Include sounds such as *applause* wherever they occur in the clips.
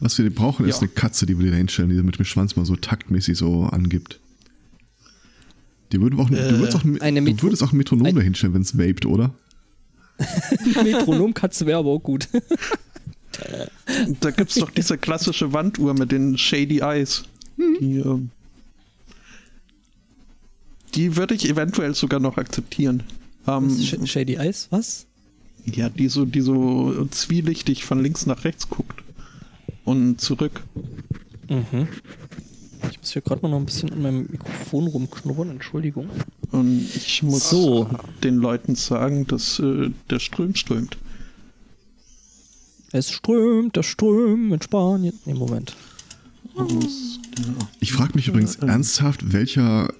Was wir brauchen, ist Ja. eine Katze, die wir dir da hinstellen, die mit dem Schwanz mal so taktmäßig so angibt. Die würden auch, du, Äh, würdest auch, ein- eine du Metro- würdest auch ein Metronom ein- da hinstellen, wenn es vaped, oder? *laughs* Metronomkatze wäre aber auch gut. *laughs* Da gibt's doch diese klassische Wanduhr mit den Shady Eyes. Die, ähm, die würde ich eventuell sogar noch akzeptieren. Ähm, Sh Shady Eyes, was? ja, die so, die so zwielichtig von links nach rechts guckt. Und zurück. Mhm. Ich muss hier gerade mal noch ein bisschen an meinem Mikrofon rumknurren, Entschuldigung. Und ich muss So. den Leuten sagen, dass äh, der Ström strömt. Es strömt, der Ström in Spanien. Nee, Moment. Ich frage mich übrigens ernsthaft, welcher,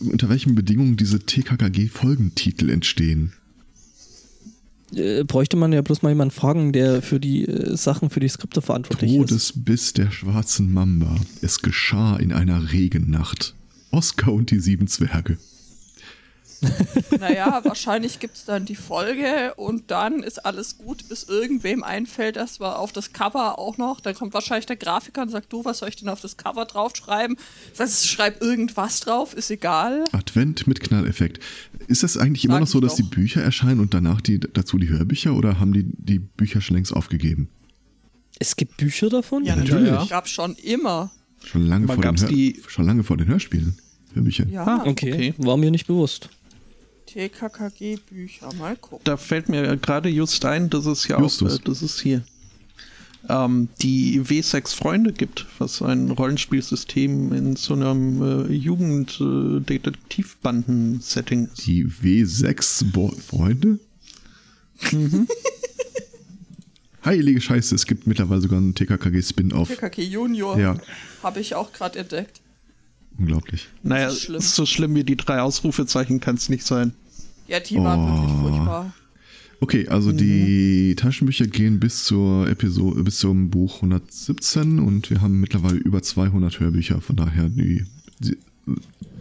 unter welchen Bedingungen diese TKKG-Folgentitel entstehen. Äh, bräuchte man ja bloß mal jemanden fragen, der für die äh, Sachen, für die Skripte verantwortlich ist. Todesbiss der schwarzen Mamba. Es geschah in einer Regennacht. Oskar und die sieben Zwerge. *laughs* Naja, wahrscheinlich gibt es dann die Folge und dann ist alles gut, bis irgendwem einfällt, dass wir auf das Cover auch noch, dann kommt wahrscheinlich der Grafiker und sagt, du, was soll ich denn auf das Cover draufschreiben? Das heißt, schreib irgendwas drauf, ist egal. Advent mit Knalleffekt. Ist das eigentlich immer Sag noch so, dass die doch. Bücher erscheinen und danach die, dazu die Hörbücher oder haben die die Bücher schon längst aufgegeben? Es gibt Bücher davon? Ja, natürlich. natürlich. Gab schon immer. Schon lange, vor den, die- schon lange vor den Hörspielen. Hörbüchern. Ja, Ah. Okay, Okay. war mir nicht bewusst. TKKG-Bücher, mal gucken. Da fällt mir gerade just ein, dass es ja Justus. auch, äh, das ist hier, ähm, die W6 Freunde gibt, was ein Rollenspielsystem in so einem äh, Jugend-Detektivbanden-Setting ist. Die W6 Bo Freunde? Mhm. *laughs* Heilige Scheiße, es gibt mittlerweile sogar einen TKKG-Spin-Off. TKK Junior Ja, habe ich auch gerade entdeckt. unglaublich. Naja, Das ist schlimm. so schlimm wie die drei Ausrufezeichen kann es nicht sein. Ja, die waren Oh. wirklich furchtbar. Okay, also Mhm. die Taschenbücher gehen bis zur Episode, bis zum Buch 117 und wir haben mittlerweile über 200 Hörbücher. Von daher, die, sie,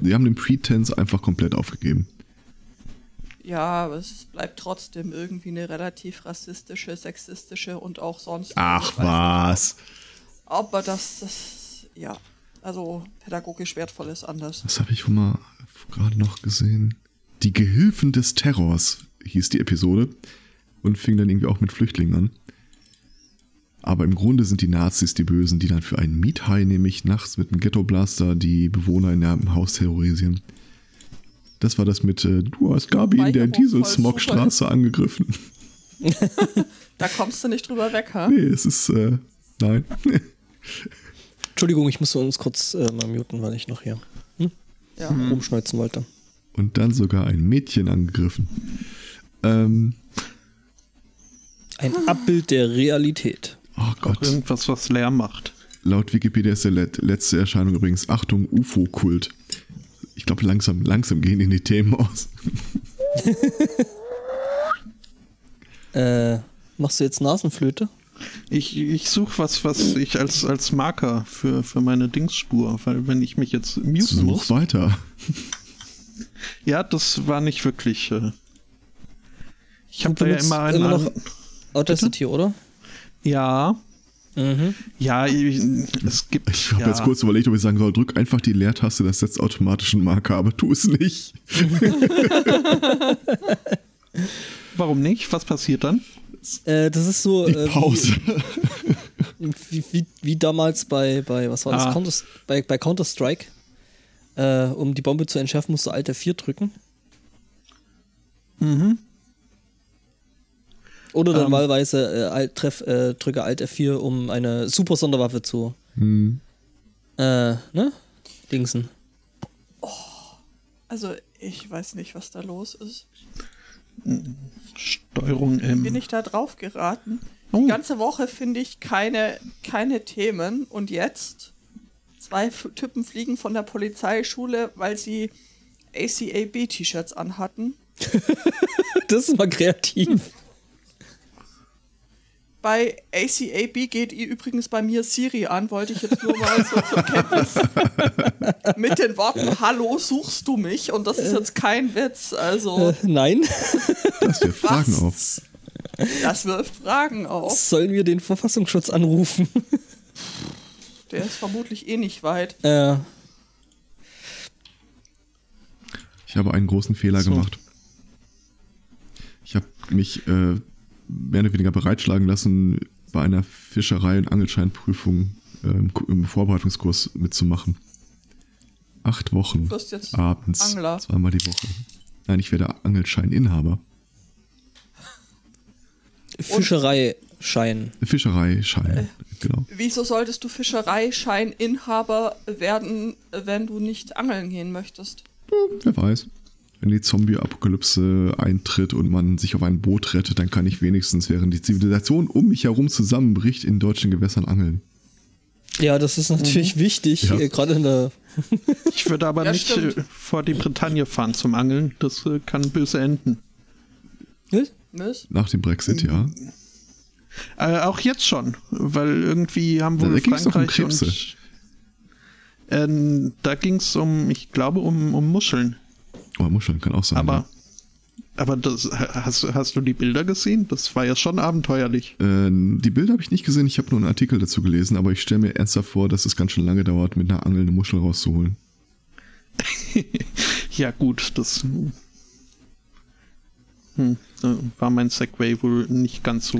sie haben den Pretense einfach komplett aufgegeben. Ja, aber es bleibt trotzdem irgendwie eine relativ rassistische, sexistische und auch sonst. Ach was. Aber das, das, ja, also pädagogisch wertvoll ist anders. Was habe ich wohl mal gerade noch gesehen? Die Gehilfen des Terrors hieß die Episode und fing dann irgendwie auch mit Flüchtlingen an. Aber im Grunde sind die Nazis die Bösen, die dann für einen Miethai, nämlich nachts mit einem Ghetto-Blaster, die Bewohner in einem Haus terrorisieren. Das war das mit, äh, du hast Gabi in der Dieselsmogstraße angegriffen. *laughs* Da kommst du nicht drüber weg, ha? Nee, es ist, äh, nein. Entschuldigung, ich muss uns kurz äh, mal muten, weil ich noch hier Ja. rumschneuzen wollte. Und dann sogar ein Mädchen angegriffen. Ähm, Ein Abbild der Realität. oh Auch Gott. irgendwas, was leer macht. Laut Wikipedia ist der let letzte Erscheinung übrigens Achtung UFO-Kult. Ich glaube, langsam, langsam gehen in die Themen aus. *laughs* Äh, machst du jetzt Nasenflöte? Ich, ich suche was, was ich als, als Marker für, für meine Dingsspur, weil wenn ich mich jetzt muten Such muss. weiter. Ja, das war nicht wirklich. Äh, ich habe da ja immer einen. immer noch Audacity, oder? ja, Mhm. ja, ich- es gibt. Ich habe ja, jetzt kurz überlegt, ob ich sagen soll, drück einfach die Leertaste, das setzt automatisch einen Marker, aber tu es nicht. *laughs* Warum nicht? Was passiert dann? Äh, das ist so Die äh, Pause. Wie, wie, wie, wie damals bei, bei was war das? Ah. Counter, bei, bei Counter-Strike. Äh, um die Bombe zu entschärfen, musst du Alt F4 drücken. Mhm. Oder dann Ähm. wahlweise äh, Alt, treff, äh, drücke Alt F4, um eine super Sonderwaffe zu Hm. äh, ne? Dingsen. Also, ich weiß nicht, was da los ist. Steuerung M. Bin ich da drauf geraten? Oh. Die ganze Woche finde ich keine, keine Themen und jetzt zwei Typen fliegen von der Polizeischule, weil sie ACAB-T-Shirts anhatten. *laughs* Das ist mal kreativ. Bei ACAB geht ihr übrigens bei mir Siri an, wollte ich jetzt nur mal so zur Kenntnis. *laughs* Mit den Worten Hallo, suchst du mich? Und das ist jetzt kein Witz. Also, Äh, nein. Das wir *laughs* Fragen auf. was? Das wirft Fragen auf. Sollen wir den Verfassungsschutz anrufen? Der ist vermutlich eh nicht weit. Äh, Ich habe einen großen Fehler So. gemacht. Ich habe mich äh, mehr oder weniger bereitschlagen lassen, bei einer Fischerei- und Angelscheinprüfung äh, im, Ku- im Vorbereitungskurs mitzumachen. Acht Wochen Du wirst jetzt abends, Angler. zweimal die Woche. Nein, ich werde Angelscheininhaber. Fischereischein. Fischereischein, genau. Wieso solltest du Fischereischeininhaber werden, wenn du nicht angeln gehen möchtest? Wer weiß. Wenn die Zombie-Apokalypse eintritt und man sich auf ein Boot rettet, dann kann ich wenigstens, während die Zivilisation um mich herum zusammenbricht, in deutschen Gewässern angeln. Ja, das ist natürlich wichtig, Ja. äh, gerade in der. *laughs* Ich würde aber Ja, nicht stimmt. äh, vor die Bretagne fahren zum Angeln. Das äh, kann böse enden. Was? Was? Nach dem Brexit, ja. Äh, auch jetzt schon, weil irgendwie haben wohl um Frankreich Krebse. und ähm, da ging es um, ich glaube, um, um Muscheln. Oh, Muscheln kann auch sein. Aber, aber das, hast, hast du die Bilder gesehen? Das war ja schon abenteuerlich. ja. äh, die Bilder habe ich nicht gesehen, ich habe nur einen Artikel dazu gelesen, aber ich stelle mir ernsthaft vor, dass es ganz schön lange dauert, mit einer Angel eine Muschel rauszuholen. *laughs* Ja, gut, das hm, da war mein Segway wohl nicht ganz so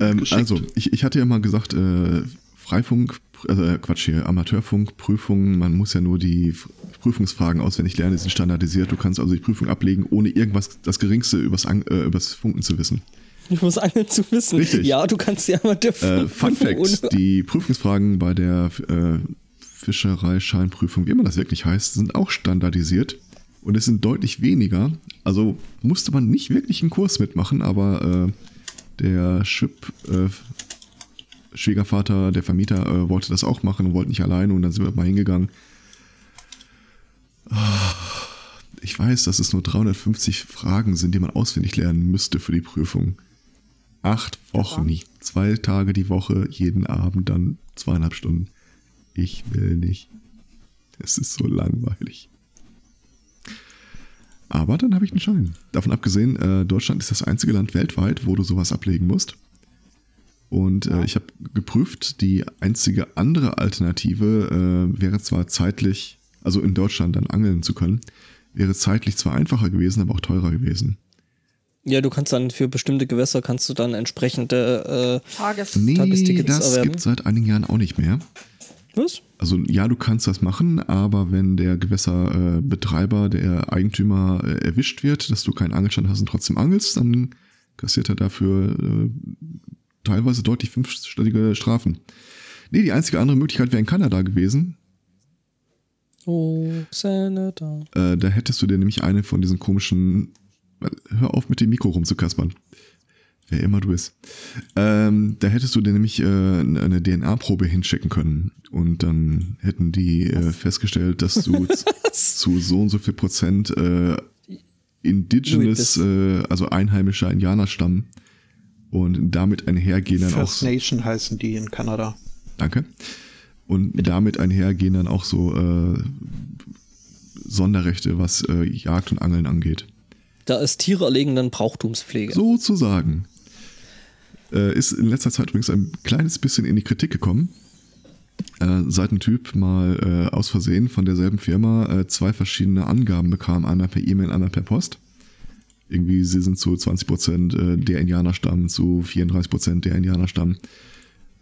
Ähm, also, ich, ich hatte ja mal gesagt, äh, Freifunk, äh, Quatsch hier, Amateurfunkprüfungen, man muss ja nur die Prüfungsfragen auswendig lernen, die sind standardisiert. Du kannst also die Prüfung ablegen, ohne irgendwas, das Geringste übers, äh, übers Funken zu wissen. Ich muss angeln zu wissen. Richtig. Ja, du kannst ja mal der Äh, Fun Fact: Die Prüfungsfragen bei der äh, Fischereischeinprüfung, wie immer das wirklich heißt, sind auch standardisiert und es sind deutlich weniger. Also musste man nicht wirklich einen Kurs mitmachen, aber äh, der Schwib, äh, Schwiegervater, der Vermieter, äh, wollte das auch machen und wollte nicht alleine und dann sind wir mal hingegangen. Ah, Ich weiß, dass es nur 350 Fragen sind, die man auswendig lernen müsste für die Prüfung. Acht Wochen, Ja. zwei Tage die Woche, jeden Abend dann zweieinhalb Stunden. Ich will nicht. Es ist so langweilig. Aber dann habe ich einen Schein. Davon abgesehen, äh, Deutschland ist das einzige Land weltweit, wo du sowas ablegen musst. Und äh, ich habe geprüft, die einzige andere Alternative äh, wäre zwar zeitlich, also in Deutschland dann angeln zu können, wäre zeitlich zwar einfacher gewesen, aber auch teurer gewesen. Ja, du kannst dann für bestimmte Gewässer kannst du dann entsprechende Tages. Nee, Tagestickets das erwerben. gibt seit einigen Jahren auch nicht mehr. Äh, was? Also ja, du kannst das machen, aber wenn der Gewässerbetreiber, der Eigentümer äh, erwischt wird, dass du keinen Angelstand hast und trotzdem angelst, dann kassiert er dafür äh, teilweise deutlich fünfstellige Strafen. Nee, die einzige andere Möglichkeit wäre in Kanada gewesen. Oh, Senator. Äh, da hättest du dir nämlich eine von diesen komischen. Hör auf mit dem Mikro rumzukaspern. Wer immer du bist. Ähm, da hättest du dir nämlich äh, eine DNA-Probe hinschicken können. Und dann hätten die äh, festgestellt, dass du *laughs* zu so und so viel Prozent äh, indigenous, äh, also einheimischer Indianerstamm und damit einhergehen dann auch. First Nation heißen die in Kanada. Danke. Und damit einhergehen dann auch so äh, Sonderrechte, was äh, Jagd und Angeln angeht. Da ist Tiere erlegen dann Brauchtumspflege. Sozusagen. Äh, ist in letzter Zeit übrigens ein kleines bisschen in die Kritik gekommen. Äh, seit ein Typ mal äh, aus Versehen von derselben Firma äh, zwei verschiedene Angaben bekam, einmal per E-Mail, einmal per Post. Irgendwie, sie sind zu 20% äh, der Indianerstamm, zu 34% der Indianerstamm.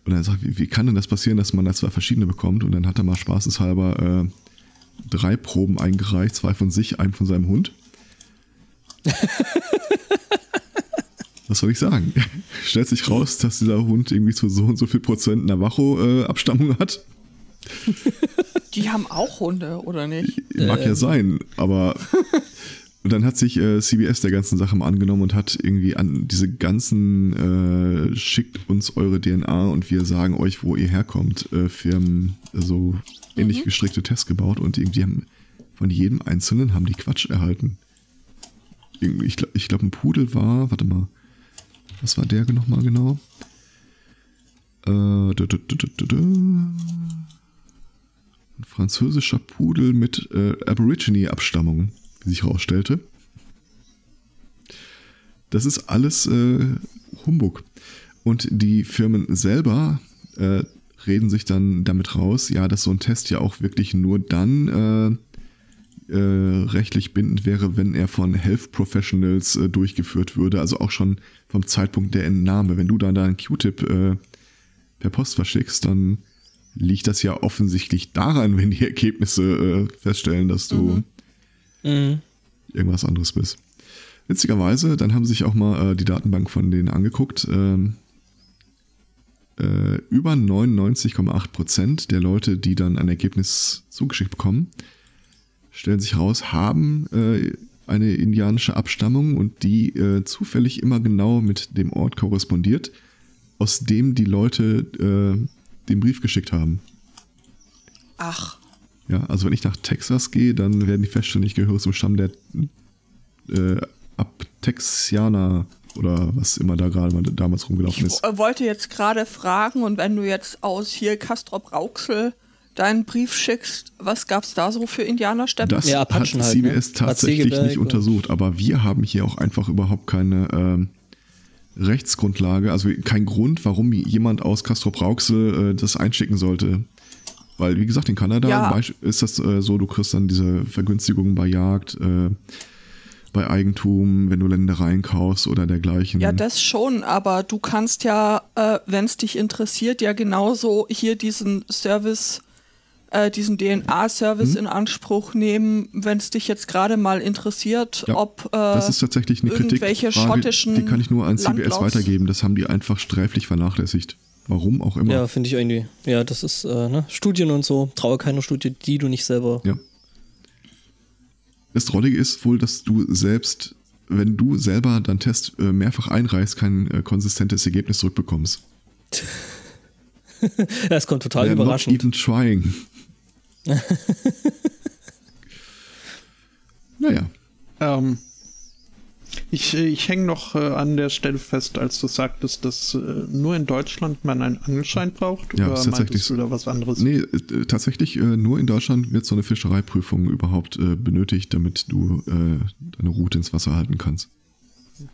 Und er sagt, wie, wie kann denn das passieren, dass man da zwei verschiedene bekommt? Und dann hat er mal spaßeshalber äh, drei Proben eingereicht, zwei von sich, einen von seinem Hund. *laughs* Was soll ich sagen? *laughs* Stellt sich raus, dass dieser Hund irgendwie zu so und so viel Prozent Navajo-Abstammung hat. *laughs* Die haben auch Hunde, oder nicht? Mag Ähm. ja sein, aber. Und dann hat sich äh, CBS der ganzen Sache mal angenommen und hat irgendwie an diese ganzen äh, schickt uns eure DNA und wir sagen euch, wo ihr herkommt, äh, Firmen so ähnlich gestrickte Tests gebaut und irgendwie haben von jedem Einzelnen haben die Quatsch erhalten. Ich glaube, ich glaub, ein Pudel war, warte mal, was war der nochmal genau? Äh, da, da, da. Ein französischer Pudel mit äh, Aborigine-Abstammung, wie sich herausstellte. Das ist alles äh, Humbug. Und die Firmen selber äh, reden sich dann damit raus, ja, dass so ein Test ja auch wirklich nur dann äh, rechtlich bindend wäre, wenn er von Health Professionals äh, durchgeführt würde, also auch schon vom Zeitpunkt der Entnahme. Wenn du dann da einen Q-Tip äh, per Post verschickst, dann liegt das ja offensichtlich daran, wenn die Ergebnisse äh, feststellen, dass du Mhm. irgendwas anderes bist. Witzigerweise, dann haben sich auch mal äh, die Datenbank von denen angeguckt. Ähm, äh, über 99,8 Prozent der Leute, die dann ein Ergebnis zugeschickt bekommen, stellen sich raus, haben äh, eine indianische Abstammung und die äh, zufällig immer genau mit dem Ort korrespondiert, aus dem die Leute äh, den Brief geschickt haben. Ach, Ja, also wenn ich nach Texas gehe, dann werden die feststellen, ich gehöre zum Stamm der äh, Abtexianer oder was immer da gerade mal damals rumgelaufen ich ist. w- äh, wollte jetzt gerade fragen, und wenn du jetzt aus hier Castrop Rauxel deinen Brief schickst, was gab's da so für Indianerstämme? Das Ja, hat Apachen halt, CBS ne? tatsächlich nicht untersucht, aber wir haben hier auch einfach überhaupt keine ähm, Rechtsgrundlage, also kein Grund, warum jemand aus Castrop Rauxel äh, das einschicken sollte. Weil, wie gesagt, in Kanada Ja. ist das äh, so, du kriegst dann diese Vergünstigungen bei Jagd, äh, bei Eigentum, wenn du Ländereien kaufst oder dergleichen. Ja, das schon, aber du kannst ja, äh, wenn es dich interessiert, ja genauso hier diesen Service, äh, diesen DNA-Service in Anspruch nehmen, wenn es dich jetzt gerade mal interessiert, Ja, ob äh, das ist tatsächlich eine irgendwelche Kritikfrage, schottischen die kann ich nur an CBS Landlaufs- weitergeben. Das haben die einfach sträflich vernachlässigt. Warum auch immer. Ja, finde ich irgendwie. Ja, das ist, äh, ne? Studien und so. Traue keiner Studie, die du nicht selber. Ja. Das Drollige ist wohl, dass du selbst, wenn du selber deinen Test äh, mehrfach einreichst, kein äh, konsistentes Ergebnis zurückbekommst. *laughs* Das kommt total They're not überraschend. even trying. *laughs* naja. Ähm, ich ich hänge noch äh, an der Stelle fest, als du sagtest, dass äh, nur in Deutschland man einen Angelschein braucht. Ja, oder ist tatsächlich meintest du so. da was anderes? Nee, äh, tatsächlich, äh, nur in Deutschland wird so eine Fischereiprüfung überhaupt äh, benötigt, damit du äh, deine Route ins Wasser halten kannst.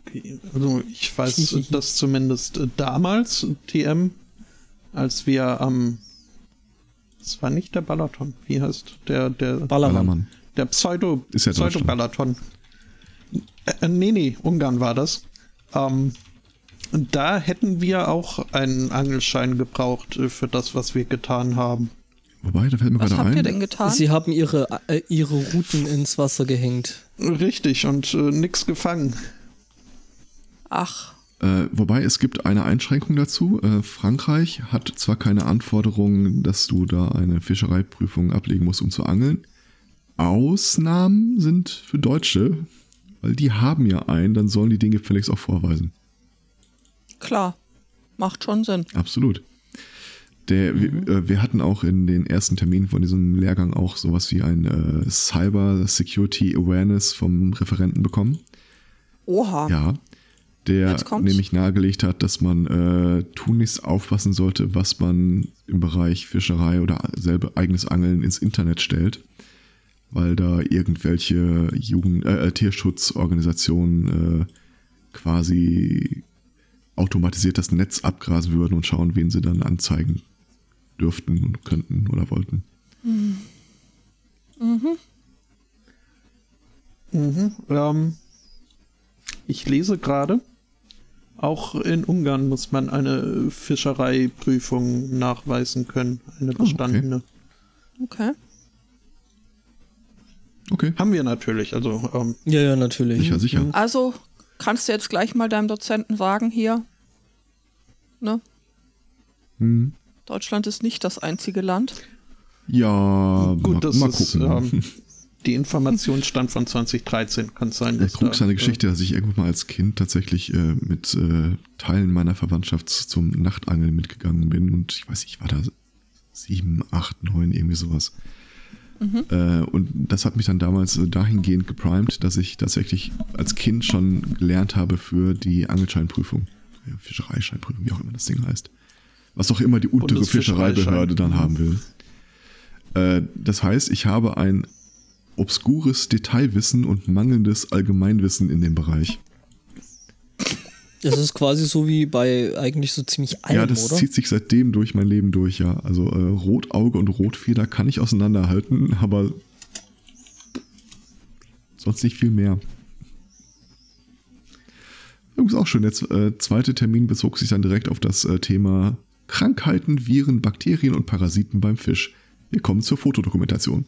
Okay, Also ich weiß, dass zumindest damals TM, als wir am es war nicht der Balaton, wie heißt der der Ballermann. Ballermann. der Pseudo Ist ja Pseudo Balaton. Äh, äh, nee, nee, Ungarn war das. Ähm, da hätten wir auch einen Angelschein gebraucht äh, für das, was wir getan haben. Wobei, da fällt mir was gerade habt ihr ein. denn getan? Sie haben ihre, äh, ihre Routen ins Wasser gehängt. Richtig, und äh, nix gefangen. Ach, Äh, wobei es gibt eine Einschränkung dazu. Äh, Frankreich hat zwar keine Anforderungen, dass du da eine Fischereiprüfung ablegen musst, um zu angeln. Ausnahmen sind für Deutsche, weil die haben ja einen, dann sollen die Dinge gefälligst auch vorweisen. klar. Macht schon Sinn. Absolut. Der, wir, äh, wir hatten auch in den ersten Terminen von diesem Lehrgang auch sowas wie ein äh, Cyber Security Awareness vom Referenten bekommen. Oha. Ja, der nämlich nahegelegt hat, dass man äh, tunlichst aufpassen sollte, was man im Bereich Fischerei oder selber eigenes Angeln ins Internet stellt, weil da irgendwelche Jugend äh, äh, Tierschutzorganisationen äh, quasi automatisiert das Netz abgrasen würden und schauen, wen sie dann anzeigen dürften und könnten oder wollten. Mhm. Ähm, ich lese gerade, auch in Ungarn muss man eine Fischereiprüfung nachweisen können, eine okay. bestandene. Okay. Okay, Haben wir natürlich, also ähm, Ja, ja, natürlich. sicher, sicher. Also kannst du jetzt gleich mal deinem Dozenten sagen hier, ne? Hm. Deutschland ist nicht das einzige Land. Ja, gut, mal, das mal ist gucken. ähm, die Information stand von 2013, kann sein. Der dass Krux seine äh, Geschichte, dass ich irgendwann mal als Kind tatsächlich äh, mit äh, Teilen meiner Verwandtschaft zum Nachtangeln mitgegangen bin und ich weiß, ich war da sieben, acht, neun, irgendwie sowas. Äh, und das hat mich dann damals äh, dahingehend geprimed, dass ich tatsächlich als Kind schon gelernt habe für die Angelscheinprüfung. Ja, Fischereischeinprüfung, wie auch immer das Ding heißt. Was auch immer die untere. Fischereibehörde dann Mhm. haben will. Äh, das heißt, ich habe ein obskures Detailwissen und mangelndes Allgemeinwissen in dem Bereich. Das ist quasi so wie bei eigentlich so ziemlich allem, ja, das oder? zieht sich seitdem durch mein Leben durch, ja. Also äh, Rotauge und Rotfeder kann ich auseinanderhalten, aber sonst nicht viel mehr. Übrigens auch schön, der äh, zweite Termin bezog sich dann direkt auf das äh, Thema Krankheiten, Viren, Bakterien und Parasiten beim Fisch. Wir kommen zur Fotodokumentation.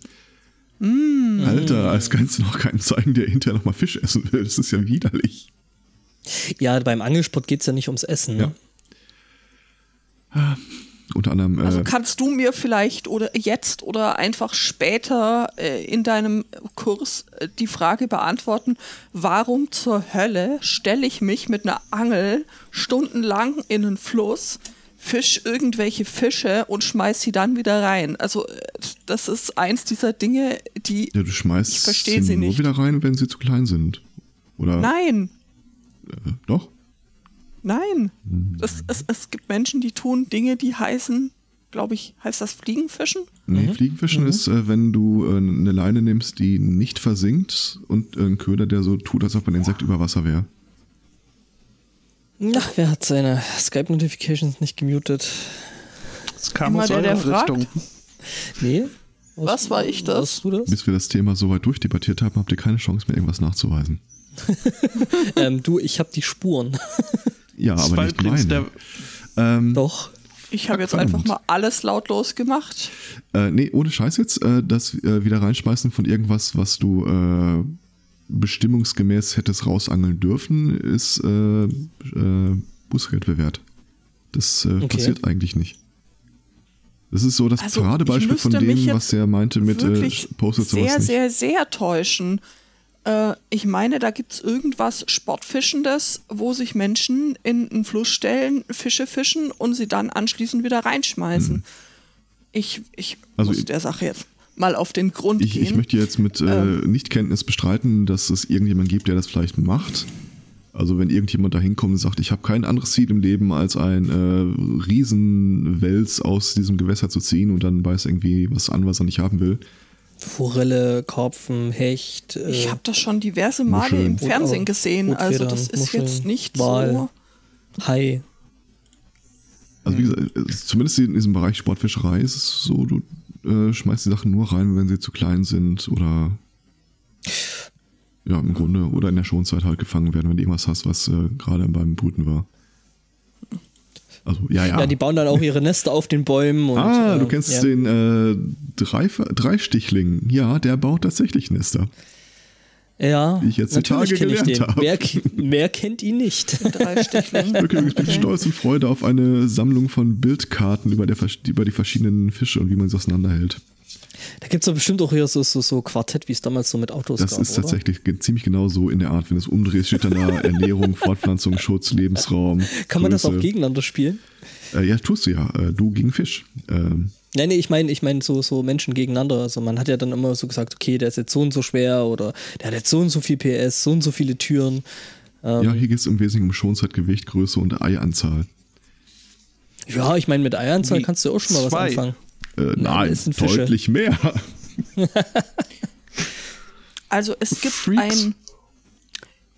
Mm. Alter, als kannst du noch keinen zeigen, der hinterher nochmal Fisch essen will. Das ist ja widerlich. Ja, beim Angelsport geht es ja nicht ums Essen. Ne? Ja. Unter anderem. Äh, Also kannst du mir vielleicht oder jetzt oder einfach später äh, in deinem Kurs äh, die Frage beantworten, warum zur Hölle stelle ich mich mit einer Angel stundenlang in einen Fluss, fisch irgendwelche Fische und schmeiß sie dann wieder rein? Also äh, das ist eins dieser Dinge, die ja, du schmeißt ich verstehe sie nur nicht. wieder rein, wenn sie zu klein sind. Oder? Nein, Äh, doch? nein. Das, es, es gibt Menschen, die tun Dinge, die heißen, glaube ich, heißt das Fliegenfischen? Nee, Fliegenfischen ist, äh, wenn du äh, eine Leine nimmst, die nicht versinkt und äh, einen Köder, der so tut, als ob ein Insekt über Wasser wäre. Na, wer hat seine Skype-Notifications nicht gemutet? Es kam Immer aus der, der fragt. Richtung. Nee? Was war ich das? Warst du das? Bis wir das Thema so weit durchdebattiert haben, habt ihr keine Chance mehr, irgendwas nachzuweisen. *laughs* ähm, du, ich habe die Spuren. *laughs* Ja, Das aber war nicht meine. der- Ähm, Doch. Ich habe jetzt einfach mal alles lautlos gemacht. Äh, nee, ohne Scheiß jetzt, äh, das äh, wieder reinschmeißen von irgendwas, was du äh, bestimmungsgemäß hättest rausangeln dürfen, ist äh, äh, Bußgeld bewährt. Das äh, Okay. passiert eigentlich nicht. Das ist so das Also, Paradebeispiel ich von dem, was er meinte mit äh, postet sowas sehr, nicht. sehr, sehr täuschen. Äh, ich meine, da gibt es irgendwas Sportfischendes, wo sich Menschen in einen Fluss stellen, Fische fischen und sie dann anschließend wieder reinschmeißen. Ich, ich Hm. Also muss ich- der Sache jetzt mal auf den Grund Ich, gehen. ich möchte jetzt mit äh, Ähm. Nichtkenntnis bestreiten, dass es irgendjemand gibt, der das vielleicht macht. Also wenn irgendjemand da hinkommt und sagt, ich habe kein anderes Ziel im Leben, als ein äh, Riesenwels aus diesem Gewässer zu ziehen und dann beißt irgendwie was an, was er nicht haben will. Forelle, Karpfen, Hecht. Äh, ich habe das schon diverse Male Muscheln. im Fernsehen gesehen. Also das ist jetzt Muscheln, nicht Wal. so. Hai. Also wie gesagt, es- zumindest in diesem Bereich Sportfischerei ist es so, du äh, schmeißt die Sachen nur rein, wenn sie zu klein sind oder ja, im Grunde oder in der Schonzeit halt gefangen werden, wenn du irgendwas hast, was äh, gerade beim Brüten war. Also, ja, ja. Ja. die bauen dann auch ihre Nester auf den Bäumen. Und, ah, äh, du kennst ja. den äh, drei, Dreistichling. Ja, der baut tatsächlich Nester. Ja, die ich jetzt die natürlich Tage kenn ich gelernt den. habe. Wer, wer kennt ihn nicht? *laughs* Drei Stichling. Wirklich, ich bin Okay. stolz und Freude auf eine Sammlung von Bildkarten über, der, über die verschiedenen Fische und wie man sie auseinanderhält. Da gibt es doch bestimmt auch hier so, so, so Quartett, wie es damals so mit Autos Das gab, ist oder? tatsächlich ziemlich genau so in der Art. Wenn du es umdrehst, steht dann da *laughs* Ernährung, Fortpflanzung, Schutz, Lebensraum. Kann man das auch Größe. gegeneinander spielen? Äh, ja, tust du ja. Äh, du gegen Fisch. Ähm, Nein, nee, ich meine, ich meine so, so Menschen gegeneinander. Also man hat ja dann immer so gesagt, okay, der ist jetzt so und so schwer oder der hat jetzt so und so viel PS, so und so viele Türen. Ähm, ja, hier geht es im Wesentlichen um Schonzeit, Gewicht, Größe und Eianzahl. ja, ich meine, mit Eieranzahl Wie kannst du auch schon mal was anfangen. Äh, Nein, nein, das sind Fische. deutlich mehr. *laughs* Also es gibt Freaks. ein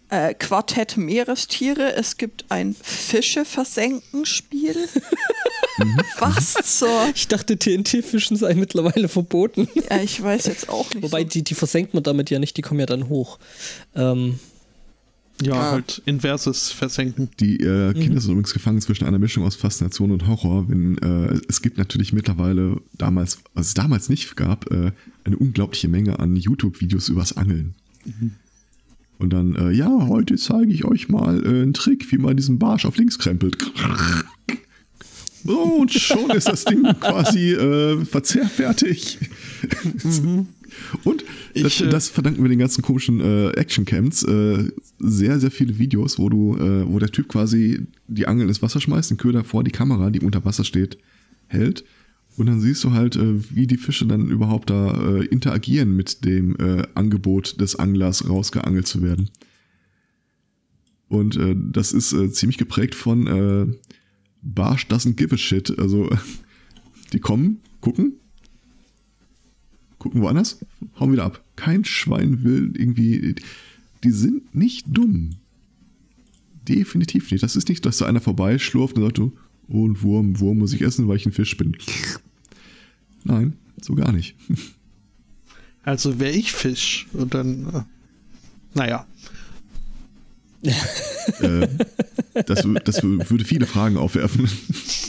äh, Quartett Meerestiere, es gibt ein Fische versenken Spiel. Mhm. Was zur? *laughs* Ich dachte, TNT-Fischen sei mittlerweile verboten. Ja, ich weiß jetzt auch nicht. Wobei, so. die, die versenkt man damit ja nicht, die kommen ja dann hoch. Ähm, Ja, Ah. halt inverses Versenken. Die äh, Mhm. Kinder sind übrigens gefangen zwischen einer Mischung aus Faszination und Horror. Wenn, äh, es gibt natürlich mittlerweile damals, was es damals nicht gab, äh, eine unglaubliche Menge an YouTube-Videos übers Angeln. Und dann, äh, ja, heute zeige ich euch mal äh, einen Trick, wie man diesen Barsch auf links krempelt. So, und schon ist das Ding quasi äh, verzehrfertig. Und das, Ich, äh, das verdanken wir den ganzen komischen äh, Action-Camps. Äh, sehr, sehr viele Videos, wo du, äh, wo der Typ quasi die Angel ins Wasser schmeißt, den Köder vor die Kamera, die unter Wasser steht, hält. Und dann siehst du halt, äh, wie die Fische dann überhaupt da äh, interagieren mit dem Angebot des Anglers, rausgeangelt zu werden. Und das ist ziemlich geprägt von Barsch doesn't give a shit. Also *laughs* die kommen, gucken, gucken woanders, hauen wieder ab. Kein Schwein will irgendwie. Die sind nicht dumm. Definitiv nicht. Das ist nicht, dass da einer vorbeischlurft und sagt, oh, ein Wurm, Wurm muss ich essen, weil ich ein Fisch bin. Nein, so gar nicht. *laughs* Also wäre ich Fisch und dann, äh, naja. *laughs* äh, das, das, würde viele Fragen aufwerfen.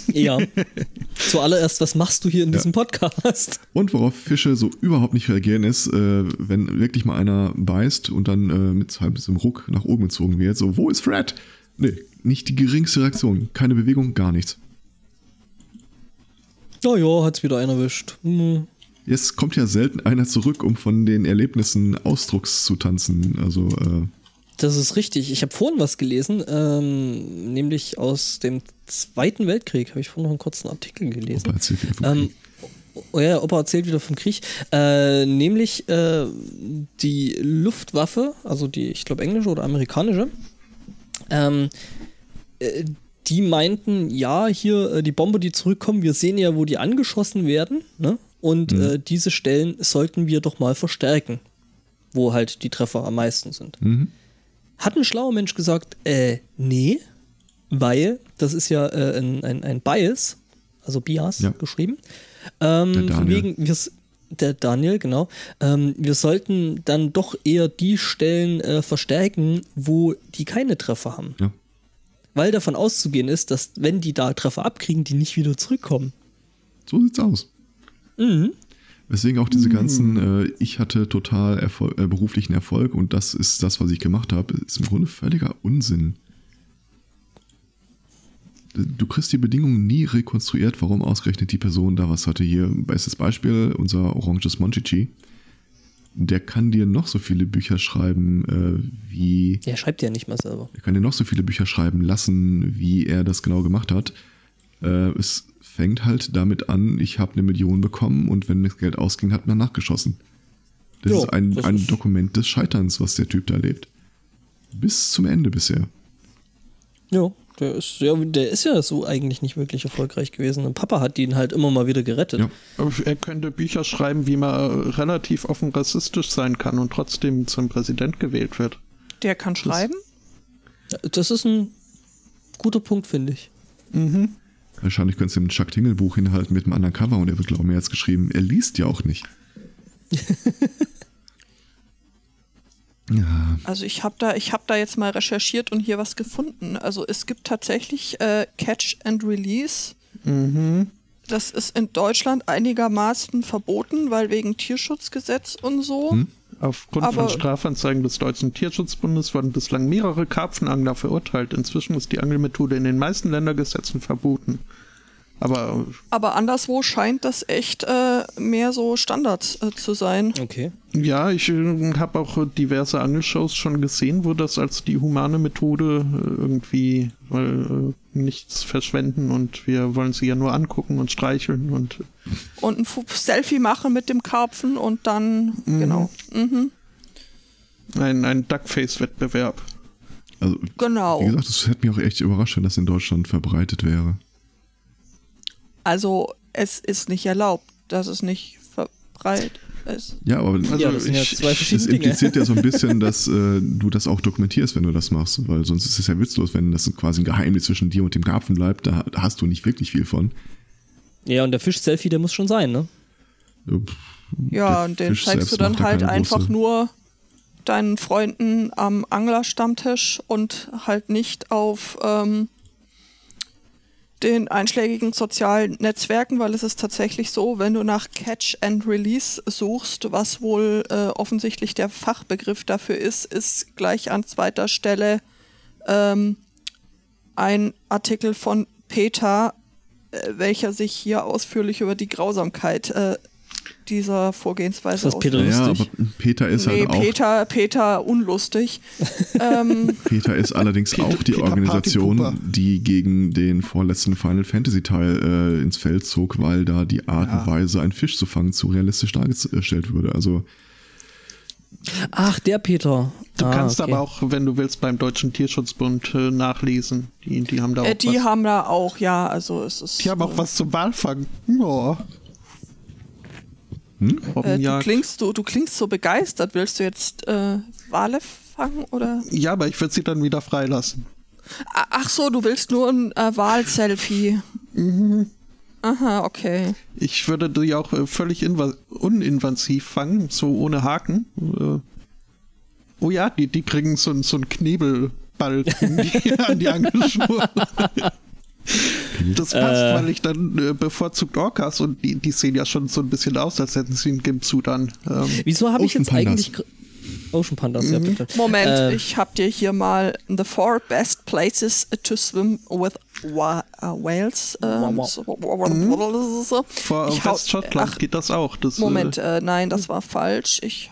Ja. *laughs* Zuallererst, was machst du hier in ja. diesem Podcast? Und worauf Fische so überhaupt nicht reagieren, ist, äh, wenn wirklich mal einer beißt und dann äh, mit halt so einem Ruck nach oben gezogen wird, so, wo ist Fred? Nee, nicht die geringste Reaktion. Keine Bewegung, gar nichts. Ja, ja, hat's wieder einer erwischt. Hm. Es kommt ja selten einer zurück, um von den Erlebnissen Ausdrucks zu tanzen. Also, äh, das ist richtig. Ich habe vorhin was gelesen, ähm, nämlich aus dem Zweiten Weltkrieg. Habe ich vorhin noch einen kurzen Artikel gelesen. Opa erzählt wieder vom ähm, Krieg. Oh ja, Opa erzählt wieder vom Krieg. Äh, nämlich äh, die Luftwaffe, also die, ich glaube, englische oder amerikanische, ähm, äh, die meinten, ja, hier äh, die Bomber, die zurückkommen, wir sehen ja, wo die angeschossen werden, ne? Und mhm. äh, diese Stellen sollten wir doch mal verstärken, wo halt die Treffer am meisten sind. Mhm. Hat ein schlauer Mensch gesagt, äh, nee, weil das ist ja äh, ein, ein, ein Bias, also Bias ja. geschrieben. Ähm, der wegen, wir, der Daniel, genau. Ähm, wir sollten dann doch eher die Stellen äh, verstärken, wo die keine Treffer haben. Ja. Weil davon auszugehen ist, dass wenn die da Treffer abkriegen, die nicht wieder zurückkommen. So sieht's aus. Mhm. Weswegen auch diese ganzen, äh, ich hatte total Erfol äh, beruflichen Erfolg und das ist das, was ich gemacht habe, ist im Grunde völliger Unsinn. Du kriegst die Bedingungen nie rekonstruiert, warum ausgerechnet die Person da was hatte. Hier, bestes Beispiel, unser oranges Monchichi. Der kann dir noch so viele Bücher schreiben, äh, wie. Er schreibt ja nicht mal selber. Er kann dir noch so viele Bücher schreiben lassen, wie er das genau gemacht hat. Äh, es fängt halt damit an, ich habe eine Million bekommen und wenn das Geld ausging, hat man nachgeschossen. Das jo, ist ein, das ein ist Dokument des Scheiterns, was der Typ da lebt. Bis zum Ende bisher. Ja, der ist, ja, der ist ja so eigentlich nicht wirklich erfolgreich gewesen. Und Papa hat ihn halt immer mal wieder gerettet. Ja. Er könnte Bücher schreiben, wie man relativ offen rassistisch sein kann und trotzdem zum Präsident gewählt wird. Der kann schreiben? Das, das ist ein guter Punkt, finde ich. Mhm. Wahrscheinlich könntest du ihm ein Chuck Tingle Buch hinhalten mit einem anderen Cover und er wird glauben, er hat geschrieben. Er liest ja auch nicht. *laughs* ja. Also ich habe da, ich da jetzt mal recherchiert und hier was gefunden. Also es gibt tatsächlich äh, Catch and Release. Mhm. Das ist in Deutschland einigermaßen verboten, weil wegen Tierschutzgesetz und so. Hm? Aufgrund Aber von Strafanzeigen des Deutschen Tierschutzbundes wurden bislang mehrere Karpfenangler verurteilt. Inzwischen ist die Angelmethode in den meisten Ländergesetzen verboten. Aber, aber anderswo scheint das echt äh, mehr so Standard äh, zu sein. Okay. Ja, ich äh, habe auch diverse Angelshows schon gesehen, wo das als die humane Methode äh, irgendwie weil, äh, nichts verschwenden und wir wollen sie ja nur angucken und streicheln und und ein Selfie machen mit dem Karpfen und dann mhm. genau. Mhm. Ein, ein Duckface-Wettbewerb. Also, genau. Wie gesagt, es hätte mich auch echt überrascht, wenn das in Deutschland verbreitet wäre. Also es ist nicht erlaubt, dass es nicht verbreitet ist. Ja, aber also ja, das, ich, ja das impliziert ja so ein bisschen, dass äh, du das auch dokumentierst, wenn du das machst, weil sonst ist es ja witzlos, wenn das quasi ein Geheimnis zwischen dir und dem Karpfen bleibt, da hast du nicht wirklich viel von. Ja, und der Fisch-Selfie, der muss schon sein, ne? Ja, und den zeigst du dann halt einfach große. nur deinen Freunden am Anglerstammtisch und halt nicht auf ähm, den einschlägigen sozialen Netzwerken, weil es ist tatsächlich so, wenn du nach Catch and Release suchst, was wohl äh, offensichtlich der Fachbegriff dafür ist, ist gleich an zweiter Stelle ähm, ein Artikel von Peter, äh, welcher sich hier ausführlich über die Grausamkeit äh, dieser Vorgehensweise ist Peter ja, aber Peter ist nee, halt auch. Peter, Peter unlustig. *laughs* ähm, Peter ist allerdings Peter, auch die Peter Organisation, die gegen den vorletzten Final Fantasy Teil äh, ins Feld zog, weil da die Art ja. und Weise, einen Fisch zu fangen, zu realistisch dargestellt würde. Also. Ach, der Peter. Du ah, kannst okay. aber auch, wenn du willst, beim Deutschen Tierschutzbund äh, nachlesen. Die, die haben da äh, auch. die was. haben da auch, ja, also es ist. Die haben auch was zum Walfang. Ja. Hm? Äh, du, klingst, du, du klingst so begeistert. Willst du jetzt äh, Wale fangen oder? Ja, aber ich würde sie dann wieder freilassen. Ach so, du willst nur ein äh, Wahlselfie. Mhm. Aha, okay. Ich würde die auch äh, völlig uninvasiv fangen, so ohne Haken. Äh, oh ja, die, die kriegen so, so einen Knebelball die, *laughs* an die Angelschnur. Das passt, äh, weil ich dann äh, bevorzugt Orcas und die, die sehen ja schon so ein bisschen aus, als hätten sie einen Gimpsuit an. Ähm, Wieso habe ich jetzt eigentlich Ocean Pandas, ja mhm. bitte. Moment, äh, ich habe dir hier mal the four best places to swim with wa uh, whales. Ähm, mhm. Vor Westschottland geht das auch. Das, Moment, äh, äh, nein, das war falsch. Ich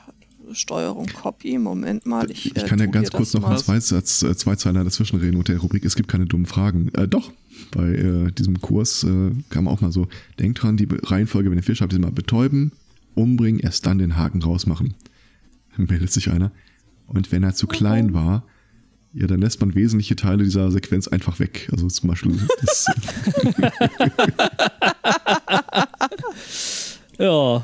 Steuerung Copy. Moment mal. Ich, ich äh, kann ja ganz kurz noch als Zweizeiler äh, zwei dazwischen reden und der Rubrik Es gibt keine dummen Fragen. Äh, doch, bei äh, diesem Kurs äh, kam auch mal so, denkt dran, die Reihenfolge, wenn ihr Fisch habt, ist mal betäuben, umbringen, erst dann den Haken rausmachen. *laughs* meldet sich einer. Und wenn er zu klein war, ja, dann lässt man wesentliche Teile dieser Sequenz einfach weg. Also zum Beispiel das. *laughs* *laughs* ja.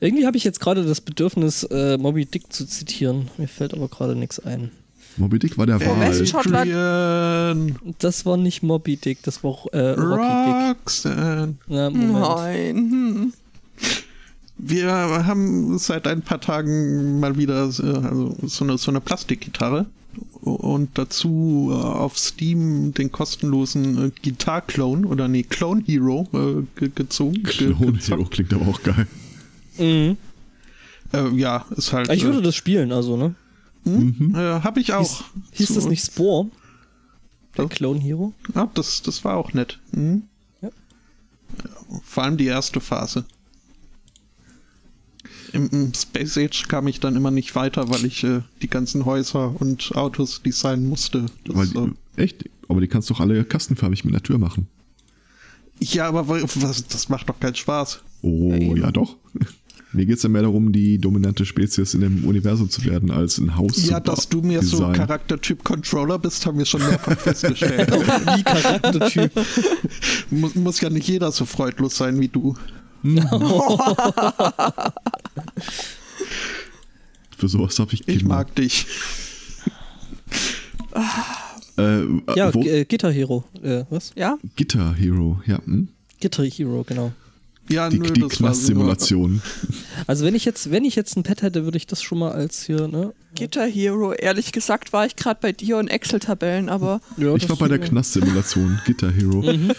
Irgendwie habe ich jetzt gerade das Bedürfnis, äh, Moby Dick zu zitieren. Mir fällt aber gerade nichts ein. Moby Dick war der Wahl. Das war nicht Moby Dick, das war äh, Rocky Dick. Na, Nein. Hm. Wir haben seit ein paar Tagen mal wieder äh, also so eine, so eine Plastikgitarre und dazu äh, auf Steam den kostenlosen äh, Gitar-Clone oder nee, Clone Hero äh, ge gezogen. Clone ge Hero klingt aber auch geil. Mhm. Äh, ja, ist halt. Ich würde äh, das spielen, also, ne? Hm? Mhm. Äh, hab ich auch. Hieß, hieß das nicht Spore? Der Clone Hero? Ah, das, das war auch nett. Mhm. Ja. Vor allem die erste Phase im, im, Space Age kam ich dann immer nicht weiter, weil ich äh, die ganzen Häuser und Autos designen musste. Das, weil, äh, echt? Aber die kannst doch alle kastenfarbig mit der Tür machen. Ja, aber was, das macht doch keinen Spaß. Oh, ja, ja doch. Mir geht es ja mehr darum, die dominante Spezies in dem Universum zu werden, als ein Haus ja, zu Ja, dass du mir Design. so Charaktertyp Controller bist, haben wir schon mehrfach festgestellt. *laughs* wie Charaktertyp. *laughs* muss, muss ja nicht jeder so freudlos sein wie du. *laughs* Für sowas habe ich Kinder. Ich mag dich. äh, ja, äh, Gitter Hero. Äh, was? Ja? Gitter Hero, ja. Hm? Gitter Hero, genau. Ja, die, nö, die Knast-Simulation. *laughs* Also wenn ich jetzt, wenn ich jetzt ein Pad hätte, würde ich das schon mal als hier, ne? Guitar Hero, ehrlich gesagt war ich gerade bei dir und Excel-Tabellen, aber. Ja, ich war bei der Knast-Simulation, Guitar Hero. Mhm.